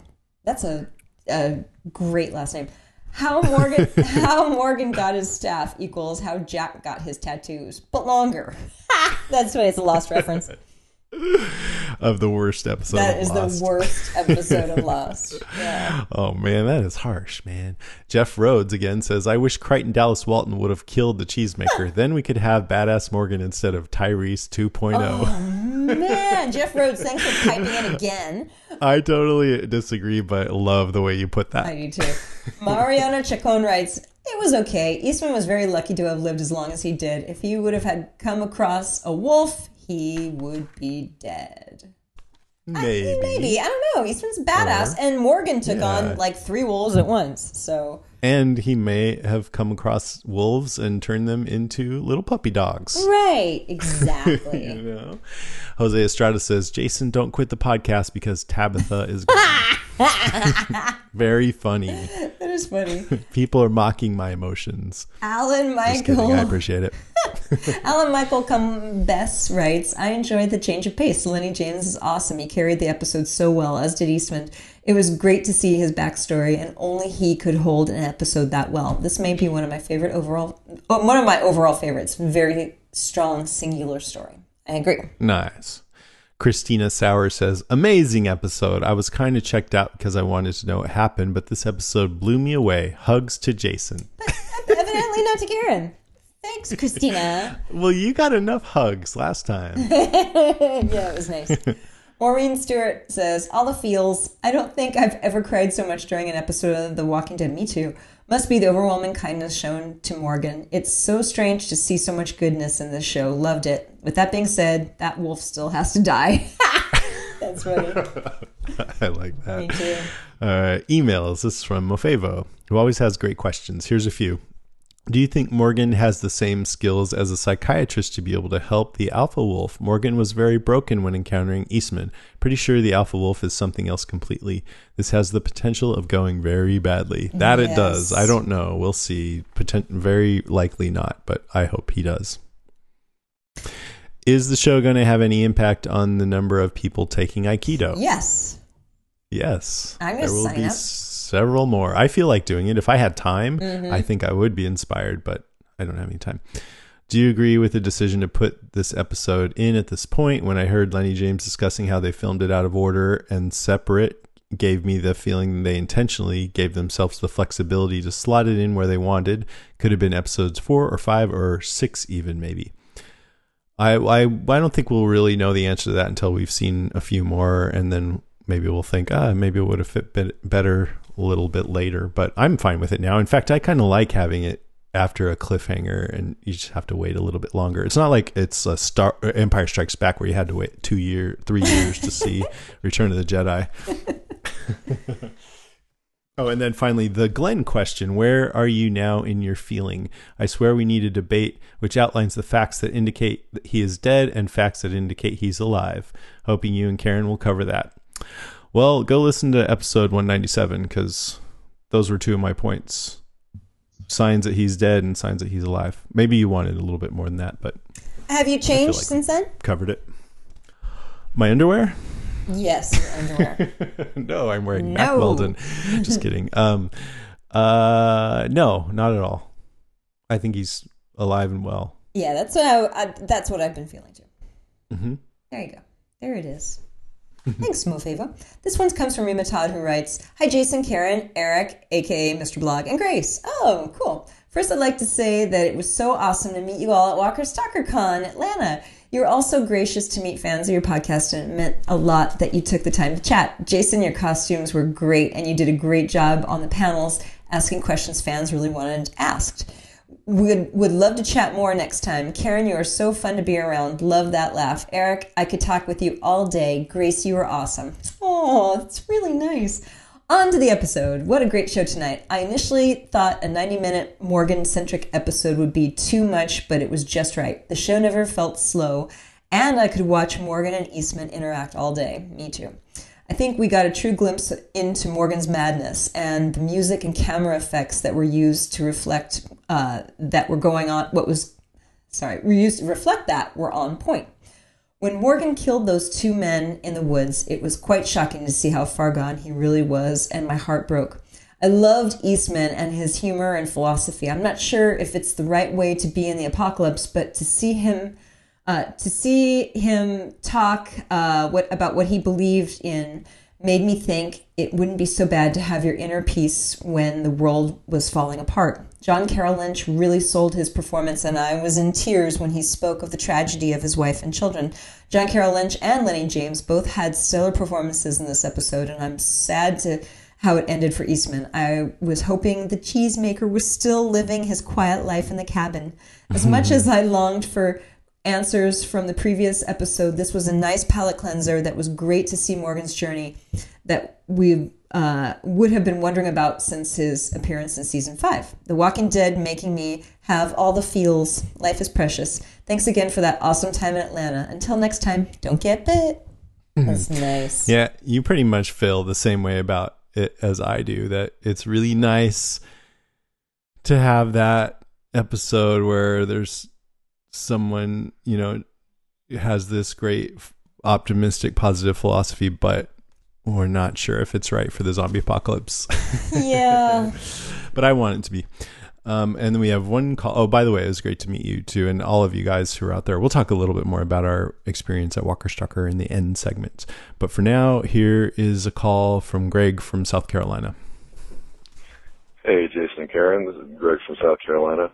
That's a, a great last name. How Morgan how Morgan got his staff equals how Jack got his tattoos, but longer. That's why it's a lost reference. Of the worst episode. That is the worst episode of Lost. Yeah. Oh man, that is harsh, man. Jeff Rhodes again says, "I wish Crighton Dallas Wilton would have killed the cheesemaker. then we could have badass Morgan instead of Tyrese 2.0." Oh man, Jeff Rhodes, thanks for piping in again. I totally disagree, but love the way you put that. I do too. Mariana Chacon writes, it was okay. Eastman was very lucky to have lived as long as he did. If he would have had come across a wolf, he would be dead. Maybe. Maybe. I don't know. Eastman's badass. and Morgan took Yeah. on like three wolves at once. So And he may have come across wolves and turned them into little puppy dogs. Right, exactly. you know? Jose Estrada says, Jason, don't quit the podcast because Tabitha is gone. Very funny. that is funny. People are mocking my emotions. Alan kidding. I appreciate it. Alan Michael Cumbess writes, I enjoyed the change of pace. Lennie James is awesome. He carried the episode so well, as did Eastman. It was great to see his backstory, and only he could hold an episode that well. This may be one of my favorite overall, uh, one of my overall favorites. Very strong, singular story. I agree. Nice. Christina Sauer says, Amazing episode. I was kind of checked out because I wanted to know what happened, but this episode blew me away. Hugs to Jason. Evidently not to Karen. Thanks, Christina. Well, you got enough hugs last time. yeah, it was nice. Maureen Stewart says, All the feels. I don't think I've ever cried so much during an episode of The Walking Dead. Me too. Must be the overwhelming kindness shown to Morgan. It's so strange to see so much goodness in this show. Loved it. With that being said, that wolf still has to die. That's funny. I like that. Me too. Uh, emails. This is from Mofevo, who always has great questions. Here's a few. Do you think Morgan has the same skills as a psychiatrist to be able to help the Alpha Wolf? Morgan was very broken when encountering Eastman. Pretty sure the Alpha Wolf is something else completely. This has the potential of going very badly. That it does. I don't know. We'll see. Potent- very likely not, but I hope he does. Is the show going to have any impact on the number of people taking Aikido? Yes. Yes. I'm gonna sign be up. Several more. I feel like doing it. If I had time, Mhm. I think I would be inspired, but I don't have any time. Do you agree with the decision to put this episode in at this point? When I heard Lennie James discussing how they filmed it out of order and separate, gave me the feeling they intentionally gave themselves the flexibility to slot it in where they wanted. Could have been episodes four or five or six, even maybe. I, I I don't think we'll really know the answer to that until we've seen a few more, and then maybe we'll think, ah, maybe it would have fit better a little bit later. But I'm fine with it now. In fact, I kind of like having it after a cliffhanger, and you just have to wait a little bit longer. It's not like it's a Star Empire Strikes Back where you had to wait two year, three years to see Return of the Jedi. Oh, and then finally, the Glenn question. Where are you now in your feeling? I swear we need a debate which outlines the facts that indicate that he is dead and facts that indicate he's alive. Hoping you and Karen will cover that. Well, go listen to episode 197 because those were two of my points signs that he's dead and signs that he's alive. Maybe you wanted a little bit more than that, but Have you changed like- since then? covered it. My underwear? Yes, your underwear. no, I'm wearing Mack No. Weldon. Just kidding. Um, uh, no, not at all. I think he's alive and well. yeah, that's what I, I. That's what I've been feeling too. hmm There you go. There it is. Thanks, Mofava. This one comes from Rima Todd, who writes Hi, Jason, Karen, Eric, aka Mr. Blog, and Grace. Oh, cool. First, I'd like to say that it was so awesome to meet you all at Walker Stalker Con, Atlanta. You were also gracious to meet fans of your podcast, and it meant a lot that you took the time to chat. Jason, your costumes were great, and you did a great job on the panels asking questions fans really wanted asked. Would would love to chat more next time. Karen, you are so fun to be around. Love that laugh. Eric, I could talk with you all day. Grace, you are awesome. Oh, that's really nice. On to the episode. What a great show tonight. I initially thought a 90 minute Morgan centric episode would be too much, but it was just right. The show never felt slow, and I could watch Morgan and Eastman interact all day. Me too. I think we got a true glimpse into Morgan's madness and the music and camera effects that were used to reflect uh, that were going on. What was, sorry, were used to reflect that were on point. When Morgan killed those two men in the woods, it was quite shocking to see how far gone he really was, and my heart broke. I loved Eastman and his humor and philosophy. I'm not sure if it's the right way to be in the apocalypse, but to see him uh, to see him talk uh, what about what he believed in made me think it wouldn't be so bad to have your inner peace when the world was falling apart. John Carroll Lynch really sold his performance, and I was in tears when he spoke of the tragedy of his wife and children. John Carroll Lynch and Lennie James both had stellar performances in this episode, and I'm sad to how it ended for Eastman. I was hoping the cheesemaker was still living his quiet life in the cabin. As much as I longed for answers from the previous episode. This was a nice palate cleanser that was great to see Morgan's journey that we uh, would have been wondering about since his appearance in season five. The Walking Dead making me have all the feels. Life is precious. Thanks again for that awesome time in Atlanta. Until next time, don't get bit. That's nice. Yeah, you pretty much feel the same way about it as I do. That it's really nice to have that episode where there's someone, you know, has this great optimistic positive philosophy, but we're not sure if it's right for the zombie apocalypse. Yeah. but I want it to be. Um, and then we have one call. Oh, by the way, it was great to meet you too, and all of you guys who are out there. We'll talk a little bit more about our experience at Walker Stalker in the end segment. But for now, here is a call from Greg from South Carolina. Hey, Jason and Karen. This is Greg from South Carolina.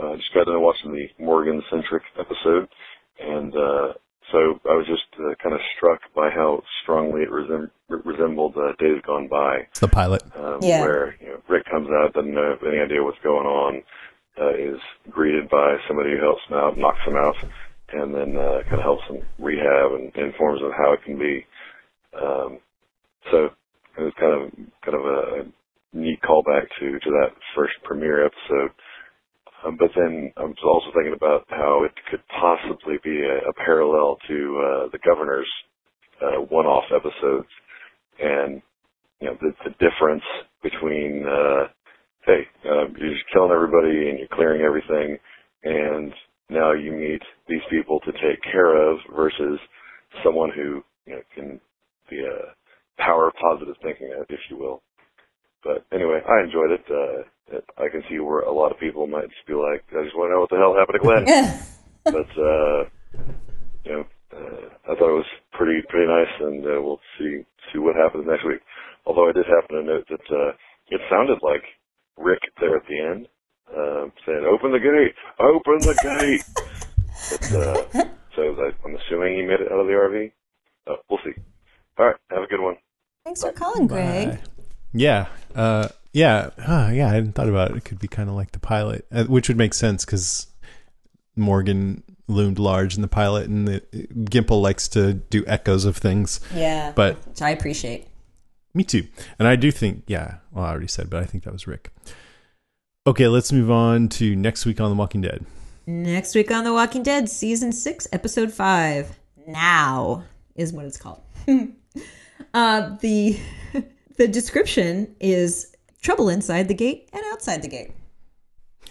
Uh, just got done watching the Morgan centric episode, and uh, so I was just uh, kind of struck by how strongly it resem- resembled uh, Days Gone By. The pilot, um, Yeah. where you know, Rick comes out, doesn't know any idea what's going on, uh, is greeted by somebody who helps him out, knocks him out, and then uh, kind of helps him rehab and informs him how it can be. Um, so it was kind of kind of a neat callback to to that first premiere episode. Um, but then I was also thinking about how it could possibly be a, a parallel to uh, the governor's uh, one-off episodes, and you know the, the difference between uh, hey, uh, you're just killing everybody and you're clearing everything, and now you meet these people to take care of versus someone who you know can be a power positive thinking, if you will. But anyway, I enjoyed it. Uh, it- I can see where a lot of people might just be like, I just want to know what the hell happened to Glenn. but, uh, you know, uh, I thought it was pretty, pretty nice and, uh, we'll see, see what happens next week. Although I did happen to note that, uh, it sounded like Rick there at the end, um, saying, open the gate, open the gate. but, uh, so I, I'm assuming he made it out of the RV. Uh, we'll see. All right. Have a good one. Thanks for calling, Greg. Yeah, uh, yeah, huh, yeah. I hadn't thought about it. It could be kind of like the pilot, uh, which would make sense because Morgan loomed large in the pilot, and the, Gimple likes to do echoes of things. Yeah. but Which I appreciate. me too. And I do think, yeah. Well, I already said, but I think that was Rick. Okay, let's move on to next week on The Walking Dead. Next week on The Walking Dead, season six, episode five. Now is what it's called. uh, the the description is trouble inside the gate and outside the gate.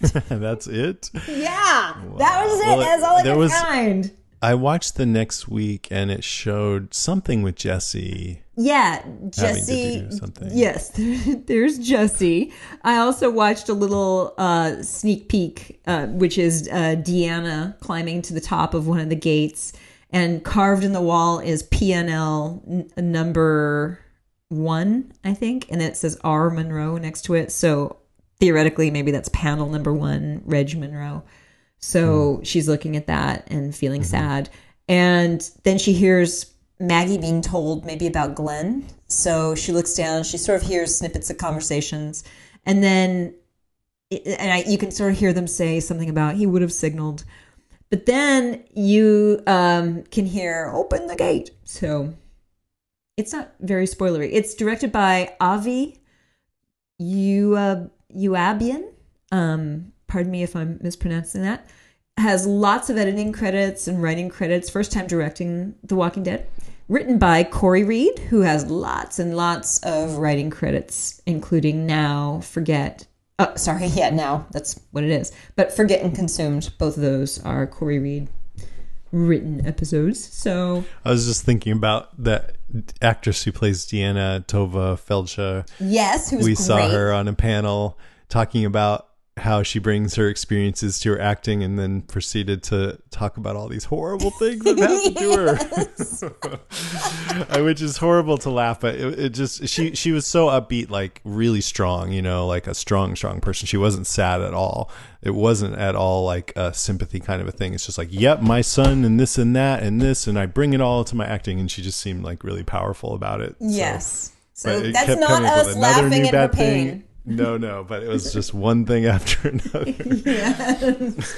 That's it. Yeah, that was it. Well, That's all I could was- find. I watched the next week, and it showed something with Jesse. Yeah, Jesse. something. Yes, there's Jesse. I also watched a little uh, sneak peek, uh, which is uh, Deanna climbing to the top of one of the gates, And carved in the wall is PNL n- number one, I think, and it says R Monroe next to it. So theoretically, maybe that's panel number one, Reg Monroe. So she's looking at that and feeling sad. And then she hears Maggie being told maybe about Glenn. So she looks down, she sort of hears snippets of conversations. And then, and I, you can sort of hear them say something about he would have signaled. But then you um, can hear open the gate. So it's not very spoilery. It's directed by Avi Youabian. Um, pardon me if I'm mispronouncing that. Has lots of editing credits and writing credits. First time directing The Walking Dead. Written by Corey Reed, who has lots and lots of writing credits, including Now, Forget. Oh, sorry, yeah, Now. That's what it is. But Forget and Consumed, both of those are Corey Reed written episodes. So I was just thinking about that actress who plays Deanna Tovah Feldshuh. Yes, who's we saw her on a panel talking about how she brings her experiences to her acting and then proceeded to talk about all these horrible things that happened to her. Which is horrible to laugh but it, it just she she was so upbeat like really strong you know like a strong strong person. She wasn't sad at all. It wasn't at all like a sympathy kind of a thing. It's just like yep my son and this and that and this and i bring it all to my acting and she just seemed like really powerful about it. Yes. So, it that's not coming up with us laughing at her pain thing. No, no, but it was just one thing after another. Yes.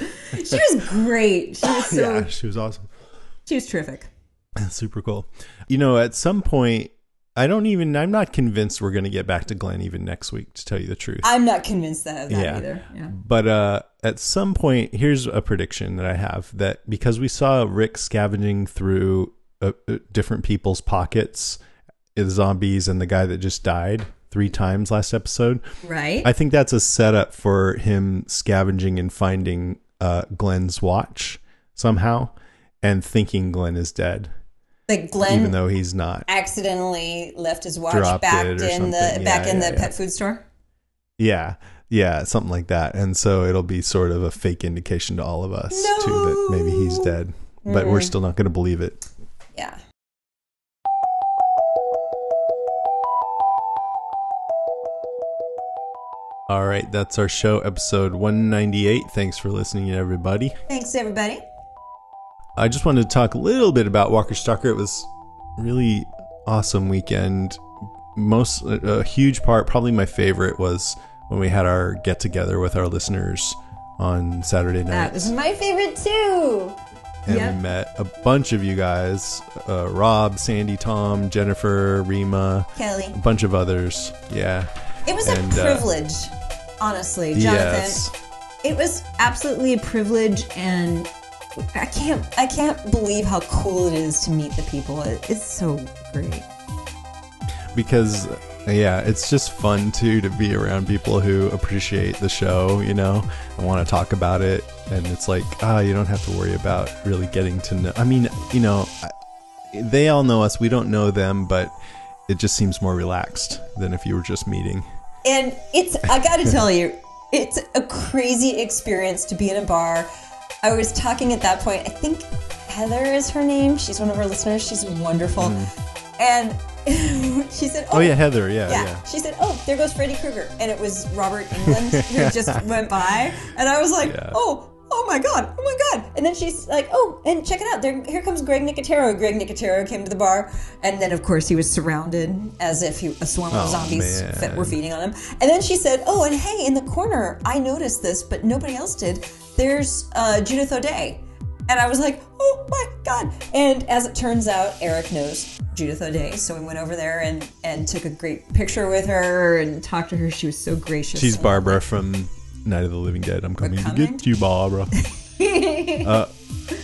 she was great. She was so yeah, she was awesome. she was terrific. Super cool. You know, at some point, I don't even, I'm not convinced we're going to get back to Glenn even next week, to tell you the truth. I'm not convinced that that Yeah. either. Yeah. But uh, at some point, here's a prediction that I have that because we saw Rick scavenging through uh, uh, different people's pockets, the zombies and the guy that just died three times last episode. Right. I think that's a setup for him scavenging and finding uh, Glenn's watch somehow and thinking Glenn is dead, Like Glenn even though he's not. accidentally left his watch back in the something. back Yeah, in yeah, the yeah. pet food store. Yeah. Yeah, something like that. And so it'll be sort of a fake indication to all of us too that maybe he's dead. But we're Mm. still not going to believe it. Yeah. All right, that's our show episode 198. Thanks for listening everybody. Thanks everybody. I just wanted to talk a little bit about Walker Stalker. It was really awesome weekend. Most a huge part, probably my favorite, was when we had our get together with our listeners on Saturday night. That was my favorite too. and Yep. we met a bunch of you guys uh, rob sandy tom jennifer rima Kelly. a bunch of others yeah It was And, a uh, privilege, honestly, Jonathan. yes It was absolutely a privilege, and I can't I can't believe how cool it is to meet the people. It, it's so great. because uh, yeah it's just fun too to be around people who appreciate the show you know and want to talk about it and it's like ah you don't have to worry about really getting to know i mean you know they all know us we don't know them but it just seems more relaxed than if you were just meeting And it's, I gotta tell you, it's a crazy experience to be in a bar. I was talking at that point, I think Heather is her name. She's one of our listeners. She's wonderful. And she said, Mm-hmm. oh yeah heather yeah yeah. yeah She said, "Oh, there goes Freddy Krueger," and it was Robert Englund who just went by, and I was like, Yeah. "Oh, oh my god, oh my god!" And then she's like, "Oh, and check it out! There, here comes Greg Nicotero." Greg Nicotero came to the bar, and then of course he was surrounded as if he, a swarm of Oh, zombies fit, were feeding on him. And then she said, "Oh, and hey, in the corner, I noticed this, but nobody else did. There's uh, Judith O'Dea." And I was like, oh my God. And as it turns out, Eric knows Judith O'Dea. So we went over there and, and took a great picture with her and talked to her. She was so gracious. She's Barbara from Night of the Living Dead. I'm coming, to get you, Barbara. uh,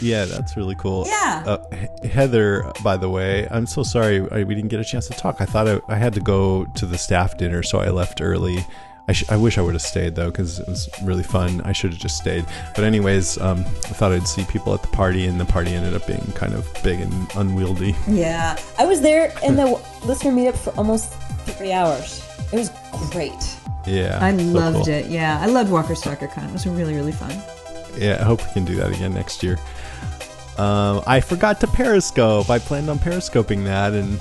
yeah, that's really cool. Yeah. Uh, He- Heather, by the way, I'm so sorry I, we didn't get a chance to talk. I thought I, I had to go to the staff dinner, so I left early. I, sh- I wish I would have stayed though, because it was really fun. I should have just stayed. But anyways, um, I thought I'd see people at the party, and the party ended up being kind of big and unwieldy. Yeah. I was there in the listener meetup for almost three hours. It was great. Yeah, I so loved cool. it. Yeah. I loved Walker Stalker Con. It was really, really fun. yeah, I hope we can do that again next year. Um, I forgot to Periscope. I planned on Periscoping that, and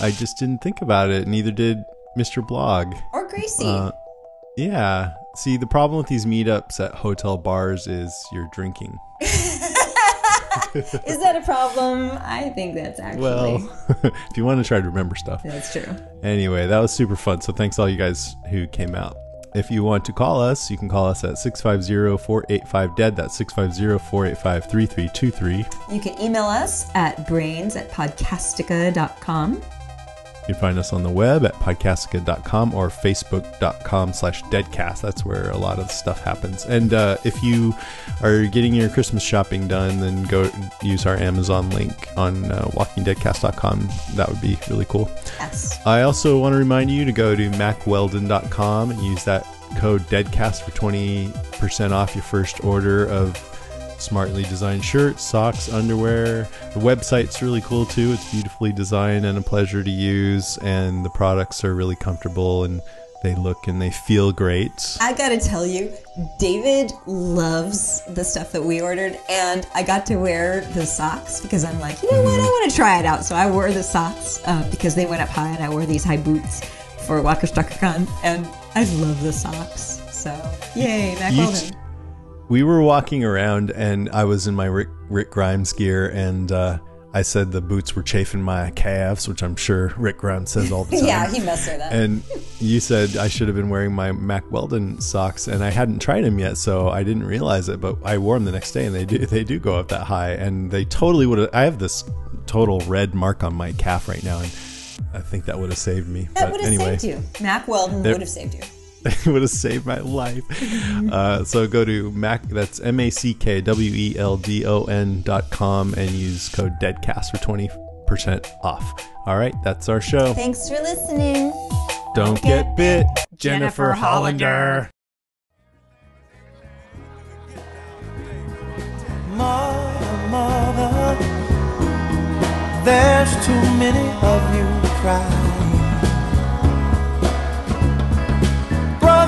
I just didn't think about it. Neither did Mr. Blog. Or Gracie. Uh, yeah. See, the problem with these meetups at hotel bars is you're drinking. Is that a problem? I think that's actually. Well, if you want to try to remember stuff. That's true. Anyway, that was super fun. So thanks all you guys who came out. If you want to call us, you can call us at 650-485-DEAD. That's 650-485-3323. You can email us at brains at podcastica.com. You can find us on the web at podcastica.com or facebook.com slash deadcast. That's where a lot of stuff happens. And uh, if you are getting your Christmas shopping done, then go use our Amazon link on uh, walkingdeadcast.com. That would be really cool. Yes. I also want to remind you to go to mackweldon.com and use that code DEADCAST for 20% off your first order of smartly designed shirts, socks, underwear. The website's really cool too. It's beautifully designed and a pleasure to use, and the products are really comfortable and they look and they feel great. I gotta tell you, David loves the stuff that we ordered, and I got to wear the socks because I'm like, you know what, I want to try it out. So I wore the socks uh, because they went up high, and I wore these high boots for Walker StalkerCon, and I love the socks. So yay, Mack Weldon. We were walking around and I was in my Rick, Rick Grimes gear and uh, I said the boots were chafing my calves, which I'm sure Rick Grimes says all the time. yeah, he must say that. And you said I should have been wearing my Mack Weldon socks, and I hadn't tried them yet, so I didn't realize it. But I wore them the next day, and they do they do go up that high, and they totally would have. I have this total red mark on my calf right now, and I think that would have saved me. that would have anyway, saved you. Mack Weldon would have saved you. it would have saved my life. Uh, so go to Mack, that's M A C K W E L D O N dot com and use code DEADCAST for 20% off. All right, that's our show. Thanks for listening. Don't get bit, Jennifer Hollander. Mother, mother, there's too many of you crying.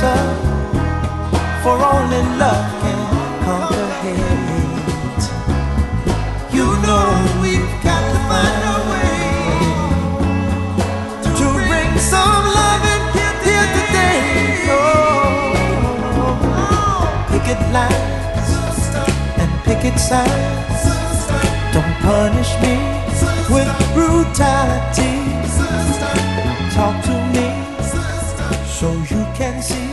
for only love can conquer hate. You know we've got to find a way to bring some love loving here today. Oh, picket lines and picket signs. Don't punish me with brutality. Talk to me so you can see.